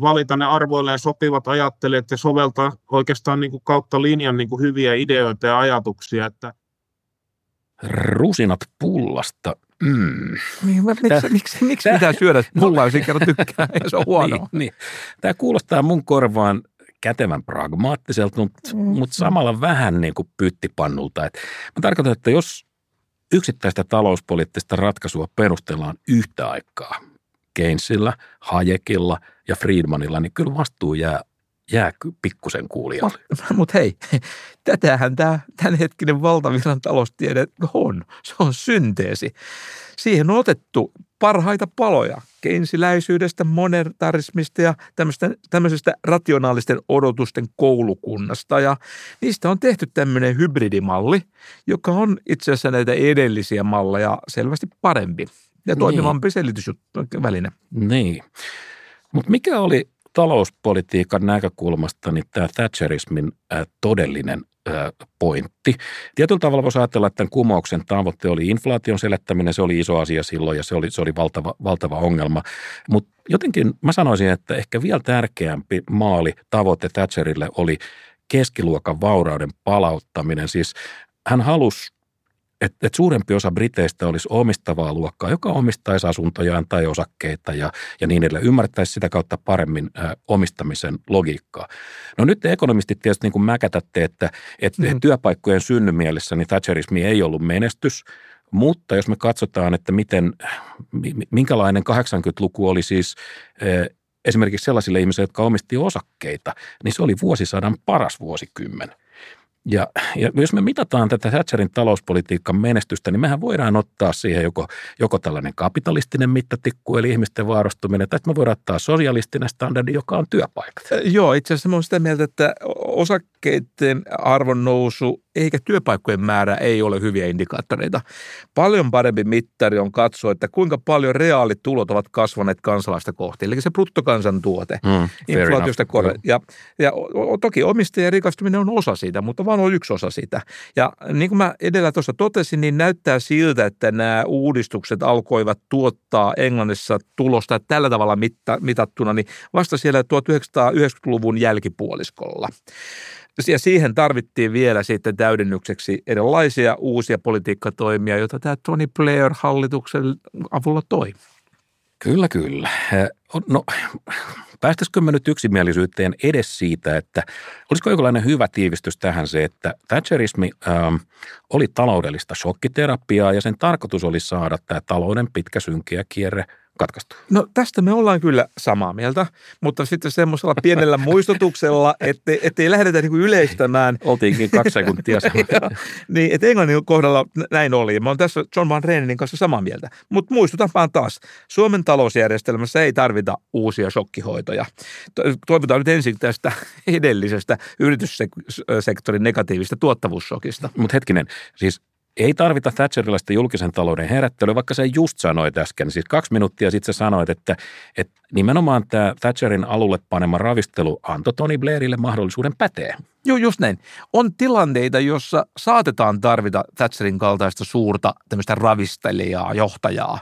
valita ne arvoilleen sopivat ajattelijat ja soveltaa oikeastaan niin kuin kautta linjan niin kuin hyviä ideoita ja ajatuksia. Että... Rusinat pullasta. Mm. Niin, miksi, Tää, miksi, miksi tää, pitää syödä pullaa, jos ei kerran tykkää ja se on huono? Niin, niin. Tämä kuulostaa mun korvaan kätevän pragmaattiselta, mutta, mm. mutta samalla vähän niin kuin pyttipannulta. Et mä tarkoitan, että jos yksittäistä talouspoliittista ratkaisua perustellaan yhtä aikaa, Keynesillä, Hayekilla ja Friedmanilla, niin kyllä vastuu jää, jää pikkusen kuulijalle. Mutta hei, tätähän tämä tämänhetkinen valtavirran taloustiede on. Se on synteesi. Siihen on otettu parhaita paloja keinsiläisyydestä, monetarismista ja tämmöisestä rationaalisten odotusten koulukunnasta. Ja niistä on tehty tämmöinen hybridimalli, joka on itse asiassa näitä edellisiä malleja selvästi parempi ja toimivampi niin. selitysväline. Niin. Mutta mikä oli talouspolitiikan näkökulmasta niin tämä Thatcherismin todellinen pointti. Tietyllä tavalla voisi ajatella, että tämän kumouksen tavoite oli inflaation selettäminen, se oli iso asia silloin ja se oli, se oli valtava, valtava ongelma. Mutta jotenkin mä sanoisin, että ehkä vielä tärkeämpi maali tavoite Thatcherille oli keskiluokan vaurauden palauttaminen. Siis hän halusi että et suurempi osa Briteistä olisi omistavaa luokkaa, joka omistaisi asuntojaan tai osakkeita ja, ja niin edelleen, ymmärtäisi sitä kautta paremmin ä, omistamisen logiikkaa. No nyt te ekonomistit tietysti niin kuin mäkätätte, että et, mm-hmm. työpaikkojen synnymielessä niin Thatcherismi ei ollut menestys, mutta jos me katsotaan, että miten, minkälainen 80-luku oli siis esimerkiksi sellaisille ihmisille, jotka omisti osakkeita, niin se oli vuosisadan paras vuosikymmen. Ja, ja jos me mitataan tätä Thatcherin talouspolitiikan menestystä, niin mehän voidaan ottaa siihen joko, joko tällainen kapitalistinen mittatikku, eli ihmisten vaarastuminen, tai me voidaan ottaa sosialistinen standardi, joka on työpaikat. Joo, itse asiassa olen sitä mieltä, että osakkeiden arvon nousu eikä työpaikkojen määrä ei ole hyviä indikaattoreita. Paljon parempi mittari on katsoa, että kuinka paljon reaalitulot ovat kasvaneet kansalaista kohti, eli se bruttokansantuote, mm, inflaatiosta korre. Ja, ja toki omistajien rikastuminen on osa siitä, mutta vaan on yksi osa sitä. Ja niin kuin mä edellä tuossa totesin, niin näyttää siltä, että nämä uudistukset alkoivat tuottaa Englannissa tulosta tällä tavalla mitta, mitattuna, niin vasta siellä 1990-luvun jälkipuoliskolla. Ja siihen tarvittiin vielä sitten täydennykseksi erilaisia uusia politiikkatoimia, joita tämä Tony Blair hallituksen avulla toi. Kyllä, kyllä. No, päästäisikö me nyt yksimielisyyteen edes siitä, että olisiko jonkinlainen hyvä tiivistys tähän se, että Thatcherismi ähm, oli taloudellista shokkiterapiaa ja sen tarkoitus oli saada tämä talouden pitkä synkeä kierre – katkaistu? No tästä me ollaan kyllä samaa mieltä, mutta sitten semmoisella pienellä muistutuksella, ettei, ettei lähdetä niin yleistämään. Oltiinkin kaksi sekuntia Niin, että Englannin kohdalla näin oli. Mä oon tässä John Van Reenin kanssa samaa mieltä. Mutta muistutanpaan taas, Suomen talousjärjestelmässä ei tarvita uusia shokkihoitoja. Toivotaan nyt ensin tästä edellisestä yrityssektorin negatiivista tuottavuussokista. Mutta hetkinen, siis ei tarvita Thatcherilaista julkisen talouden herättelyä, vaikka se just sanoit äsken. Siis kaksi minuuttia sitten sä sanoit, että, että nimenomaan tämä Thatcherin alulle panema ravistelu antoi Tony Blairille mahdollisuuden päteä. Joo, just näin. On tilanteita, jossa saatetaan tarvita Thatcherin kaltaista suurta tämmöistä ravistelijaa, johtajaa,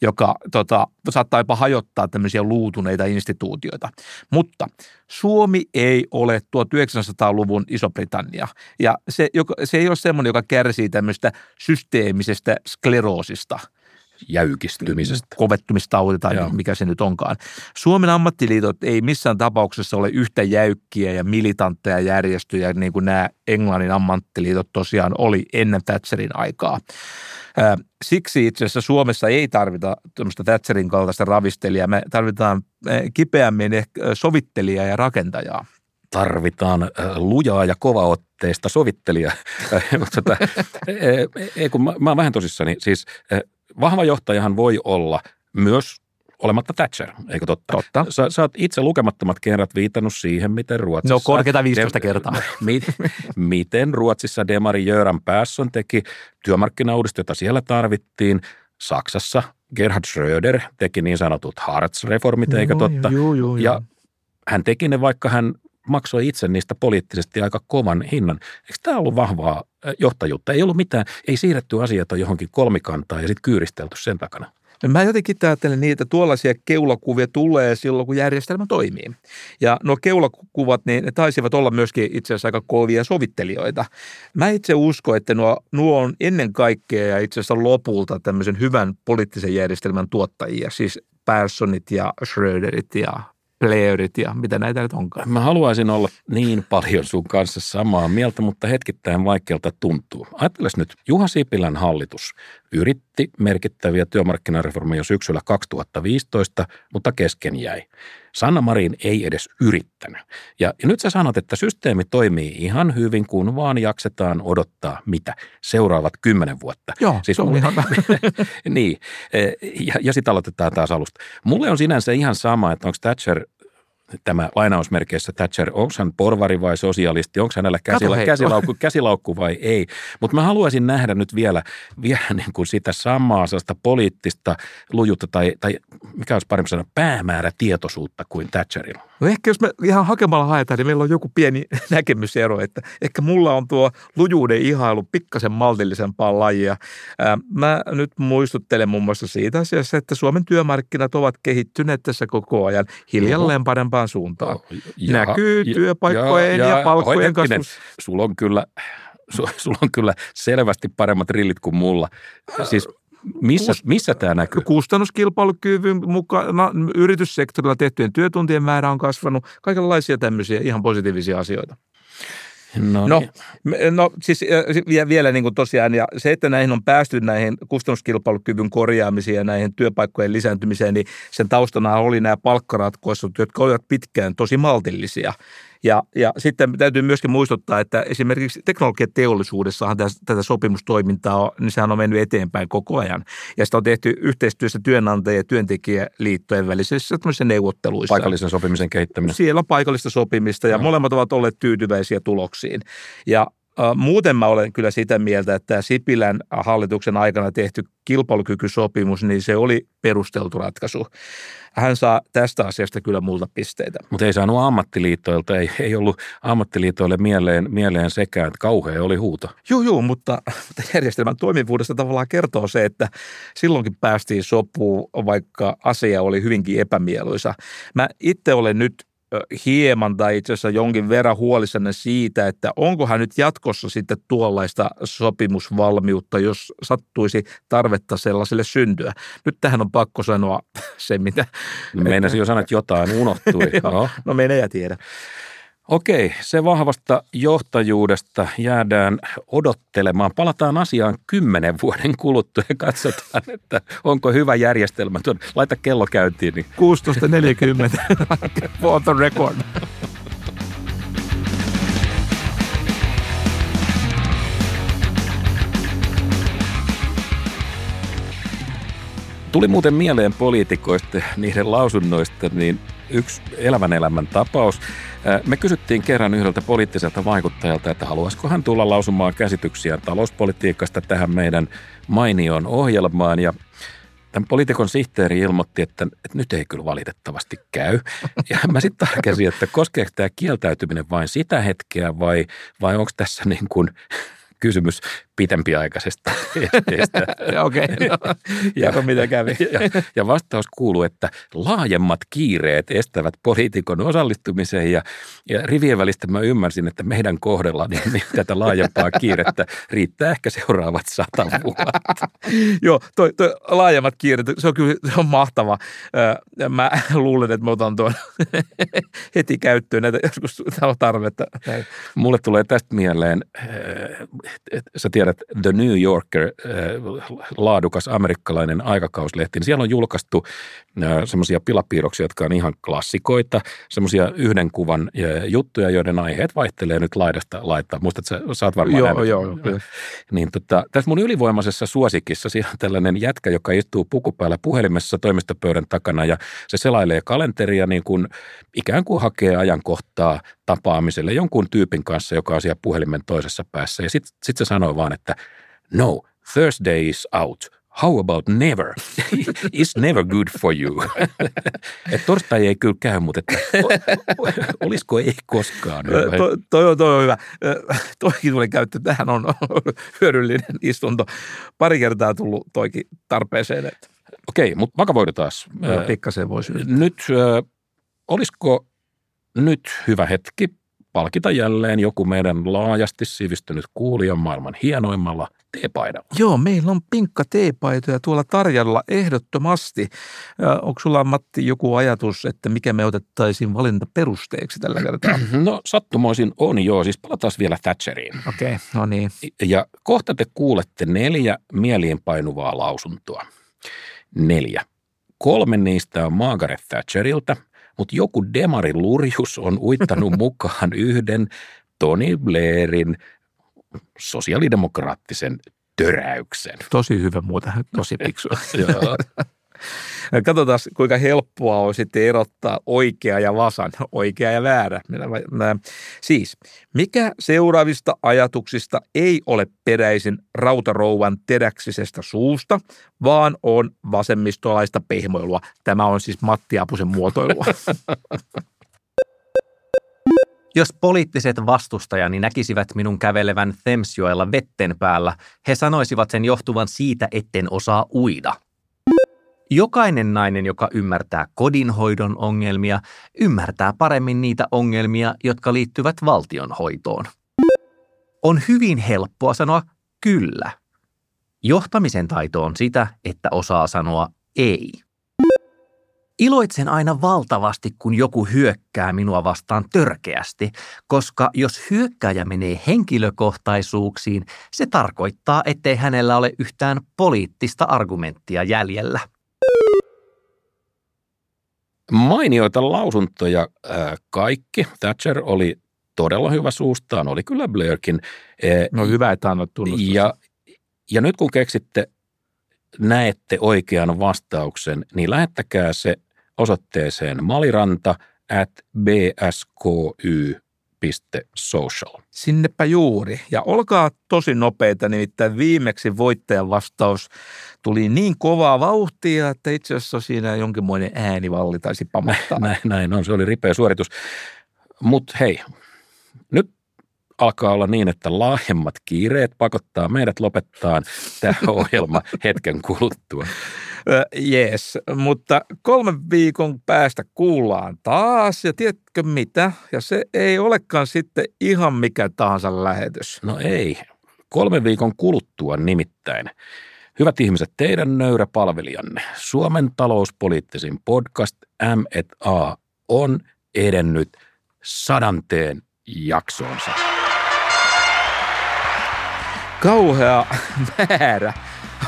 joka tota, saattaa jopa hajottaa tämmöisiä luutuneita instituutioita. Mutta Suomi ei ole 1900-luvun Iso-Britannia. Ja se, joka, se ei ole semmoinen, joka kärsii tämmöistä systeemisestä skleroosista – jäykistymisestä. Kovettumistauti tai Joo. mikä se nyt onkaan. Suomen ammattiliitot ei missään tapauksessa ole yhtä jäykkiä ja militantteja järjestöjä niin kuin nämä Englannin ammattiliitot tosiaan oli ennen Thatcherin aikaa. Siksi itse asiassa Suomessa ei tarvita tämmöistä Thatcherin kaltaista ravistelijaa. Me tarvitaan kipeämmin ehkä sovittelijaa ja rakentajaa tarvitaan lujaa ja kovaotteista sovittelijaa. Tota, ei, kun mä, mä oon vähän tosissani, siis vahva johtajahan voi olla myös olematta Thatcher, eikö totta? Totta. Sä, sä oot itse lukemattomat kerrat viitannut siihen, miten Ruotsissa... No korkeita 15 de, kertaa. Mi, miten Ruotsissa Demari Jöran Persson teki työmarkkinauudistus, jota siellä tarvittiin. Saksassa Gerhard Schröder teki niin sanotut Hartz-reformit, eikö totta? Joo, joo, ja joo. hän teki ne, vaikka hän maksoi itse niistä poliittisesti aika kovan hinnan. Eikö tämä ollut vahvaa johtajuutta? Ei ollut mitään, ei siirretty asioita johonkin kolmikantaan ja sitten kyyristelty sen takana. Mä jotenkin ajattelen niin, että tuollaisia keulakuvia tulee silloin, kun järjestelmä toimii. Ja nuo keulakuvat, niin ne taisivat olla myöskin itse asiassa aika kovia sovittelijoita. Mä itse uskon, että nuo, nuo on ennen kaikkea ja itse asiassa lopulta tämmöisen hyvän poliittisen järjestelmän tuottajia, siis Personit ja Schröderit ja Blairit ja mitä näitä nyt onkaan. Mä haluaisin olla niin paljon sun kanssa samaa mieltä, mutta hetkittäin vaikealta tuntuu. Ajatteles nyt, Juha Sipilän hallitus yritti merkittäviä työmarkkinareformeja syksyllä 2015, mutta kesken jäi. Sanna Marin ei edes yrittänyt. Ja, ja nyt sä sanot, että systeemi toimii ihan hyvin, kun vaan jaksetaan odottaa mitä? Seuraavat kymmenen vuotta. Joo, siis se on ihan Niin, e, ja, ja sitten aloitetaan taas alusta. Mulle on sinänsä ihan sama, että onko Thatcher tämä lainausmerkeissä Thatcher, onko hän porvari vai sosialisti, onko hänellä käsila, käsilaukku, käsilaukku vai ei. Mutta mä haluaisin nähdä nyt vielä, vielä niin kuin sitä samaa sellaista poliittista lujutta tai, tai mikä olisi parempi sanoa, päämäärätietoisuutta kuin Thatcherilla. No ehkä jos me ihan hakemalla haetaan, niin meillä on joku pieni näkemysero, että ehkä mulla on tuo lujuuden ihailu pikkasen maltillisempaa lajia. Mä nyt muistuttelen muun muassa siitä asiassa, että Suomen työmarkkinat ovat kehittyneet tässä koko ajan hiljalleen parempaan suuntaan. No, ja, Näkyy ja, työpaikkojen ja, ja, ja palkkojen kasvussa. Sulla on kyllä sulla on kyllä selvästi paremmat rillit kuin mulla. Siis missä, missä tämä näkyy? Kustannuskilpailukyvyn mukaan yrityssektorilla tehtyjen työtuntien määrä on kasvanut. Kaikenlaisia tämmöisiä ihan positiivisia asioita. No, no, niin. no siis ja vielä niin kuin tosiaan, ja se, että näihin on päästy näihin kustannuskilpailukyvyn korjaamisiin ja näihin työpaikkojen lisääntymiseen, niin sen taustana oli nämä palkkaratkaisut, jotka olivat pitkään tosi maltillisia. Ja, ja sitten täytyy myöskin muistuttaa, että esimerkiksi teknologiateollisuudessahan tätä sopimustoimintaa, niin sehän on mennyt eteenpäin koko ajan. Ja sitä on tehty yhteistyössä työnantaja- ja työntekijäliittojen välisissä neuvotteluissa. Paikallisen sopimisen kehittäminen. Siellä on paikallista sopimista ja no. molemmat ovat olleet tyytyväisiä tuloksiin. Ja Muuten mä olen kyllä sitä mieltä, että Sipilän hallituksen aikana tehty kilpailukykysopimus, niin se oli perusteltu ratkaisu. Hän saa tästä asiasta kyllä multa pisteitä. Mutta ei saanut ammattiliitoilta, ei, ei ollut ammattiliitoille mieleen, mieleen sekään, että kauhea oli huuto. Joo, joo, mutta, mutta järjestelmän toimivuudesta tavallaan kertoo se, että silloinkin päästiin sopuun, vaikka asia oli hyvinkin epämieluisa. Mä itse olen nyt hieman tai itse asiassa jonkin verran huolissanne siitä, että onkohan nyt jatkossa sitten tuollaista sopimusvalmiutta, jos sattuisi tarvetta sellaiselle syntyä. Nyt tähän on pakko sanoa se, mitä... Meinasin jo sanoa, että jotain unohtui. no, no menee ja tiedä. Okei, se vahvasta johtajuudesta jäädään odottelemaan. Palataan asiaan kymmenen vuoden kuluttua ja katsotaan, että onko hyvä järjestelmä. Laita kello käyntiin. Niin. 16.40. For the record. Tuli muuten mieleen poliitikoista niiden lausunnoista, niin yksi elävän elämän tapaus. Me kysyttiin kerran yhdeltä poliittiselta vaikuttajalta, että haluaisiko hän tulla lausumaan käsityksiä talouspolitiikasta tähän meidän mainioon ohjelmaan. Ja tämän poliitikon sihteeri ilmoitti, että, että nyt ei kyllä valitettavasti käy. Ja mä sitten tarkensin, että koskeeko tämä kieltäytyminen vain sitä hetkeä vai, vai onko tässä niin kuin kysymys pitempiaikaisesta esteestä. Okei, no, ja, mitä kävi. Ja, ja vastaus kuuluu, että laajemmat kiireet estävät poliitikon osallistumiseen ja, ja rivien välistä mä ymmärsin, että meidän kohdalla niin, niin tätä laajempaa kiirettä riittää ehkä seuraavat sata vuotta. Joo, toi, toi laajemmat kiireet, se on kyllä se on mahtava. Mä luulen, että mä otan tuon heti käyttöön näitä joskus tarvetta. Mulle tulee tästä mieleen, sä tiedät, tiedät, The New Yorker, äh, laadukas amerikkalainen aikakauslehti, niin siellä on julkaistu äh, semmoisia pilapiirroksia, jotka on ihan klassikoita, semmoisia yhden kuvan äh, juttuja, joiden aiheet vaihtelee nyt laidasta laittaa. Muistat, sä, sä oot varmaan Joo, joo. joo. Niin tota, tässä mun ylivoimaisessa suosikissa siellä on tällainen jätkä, joka istuu pukupäällä puhelimessa toimistopöydän takana ja se selailee kalenteria niin kuin ikään kuin hakee ajankohtaa tapaamiselle jonkun tyypin kanssa, joka on siellä puhelimen toisessa päässä. Ja sitten sit se sanoo vaan, että no, Thursday is out. How about never? It's never good for you. Et torstai ei kyllä käy, mutta että, olisiko ei koskaan. To, toi, on, toi on hyvä. Toikin tuli käyttö. Tähän on hyödyllinen istunto. Pari kertaa tullut toikin tarpeeseen. Että. Okei, mutta vakavoidutaan. Pikkasen voisi. Nyt olisiko nyt hyvä hetki palkita jälleen joku meidän laajasti sivistynyt kuulija maailman hienoimmalla teepaidalla. Joo, meillä on pinkka teepaitoja tuolla tarjolla ehdottomasti. Onko sulla Matti joku ajatus, että mikä me otettaisiin valintaperusteeksi tällä kertaa? No sattumoisin on joo, siis palataan vielä Thatcheriin. Okei, okay, no niin. Ja kohta te kuulette neljä mieliinpainuvaa lausuntoa. Neljä. Kolme niistä on Margaret Thatcherilta – mutta joku demari lurjus on uittanut mukaan yhden Tony Blairin sosiaalidemokraattisen töräyksen. Tosi hyvä muuten, tosi piksua. Katsotaan, kuinka helppoa on sitten erottaa oikea ja vasan, oikea ja väärä. Siis, mikä seuraavista ajatuksista ei ole peräisin rautarouvan teräksisestä suusta, vaan on vasemmistolaista pehmoilua? Tämä on siis Matti Apusen muotoilua. Jos poliittiset vastustajani näkisivät minun kävelevän Thamesjoella vetten päällä, he sanoisivat sen johtuvan siitä, etten osaa uida – Jokainen nainen, joka ymmärtää kodinhoidon ongelmia, ymmärtää paremmin niitä ongelmia, jotka liittyvät valtionhoitoon. On hyvin helppoa sanoa kyllä. Johtamisen taito on sitä, että osaa sanoa ei. Iloitsen aina valtavasti, kun joku hyökkää minua vastaan törkeästi, koska jos hyökkääjä menee henkilökohtaisuuksiin, se tarkoittaa, ettei hänellä ole yhtään poliittista argumenttia jäljellä. Mainioita lausuntoja äh, kaikki. Thatcher oli todella hyvä suustaan, oli kyllä Blairkin. No hyvä, että annat tunnustus. Ja, ja nyt kun keksitte, näette oikean vastauksen, niin lähettäkää se osoitteeseen maliranta at bsky Social. Sinnepä juuri. Ja olkaa tosi nopeita, nimittäin viimeksi voittajan vastaus tuli niin kovaa vauhtia, että itse asiassa siinä jonkinmoinen äänivalli taisi pamahtaa. Näin, näin on, se oli ripeä suoritus. Mutta hei, alkaa olla niin, että laajemmat kiireet pakottaa meidät lopettaa tämä ohjelma hetken kuluttua. Jees, mutta kolmen viikon päästä kuullaan taas ja tiedätkö mitä? Ja se ei olekaan sitten ihan mikä tahansa lähetys. No ei, kolmen viikon kuluttua nimittäin. Hyvät ihmiset, teidän nöyrä palvelijanne, Suomen talouspoliittisin podcast M&A on edennyt sadanteen jaksoonsa. Kauhea määrä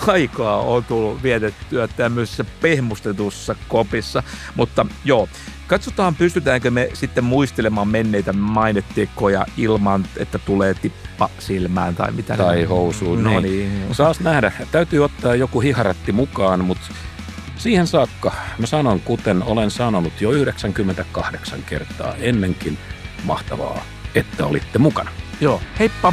aikaa on tullut vietettyä tämmöisessä pehmustetussa kopissa, mutta joo, katsotaan pystytäänkö me sitten muistelemaan menneitä mainettekoja ilman, että tulee tippa silmään tai mitä. Tai housuun. No niin. niin. Saas nähdä. Täytyy ottaa joku hiharatti mukaan, mutta siihen saakka mä sanon, kuten olen sanonut jo 98 kertaa ennenkin, mahtavaa, että olitte mukana. Joo, heippa!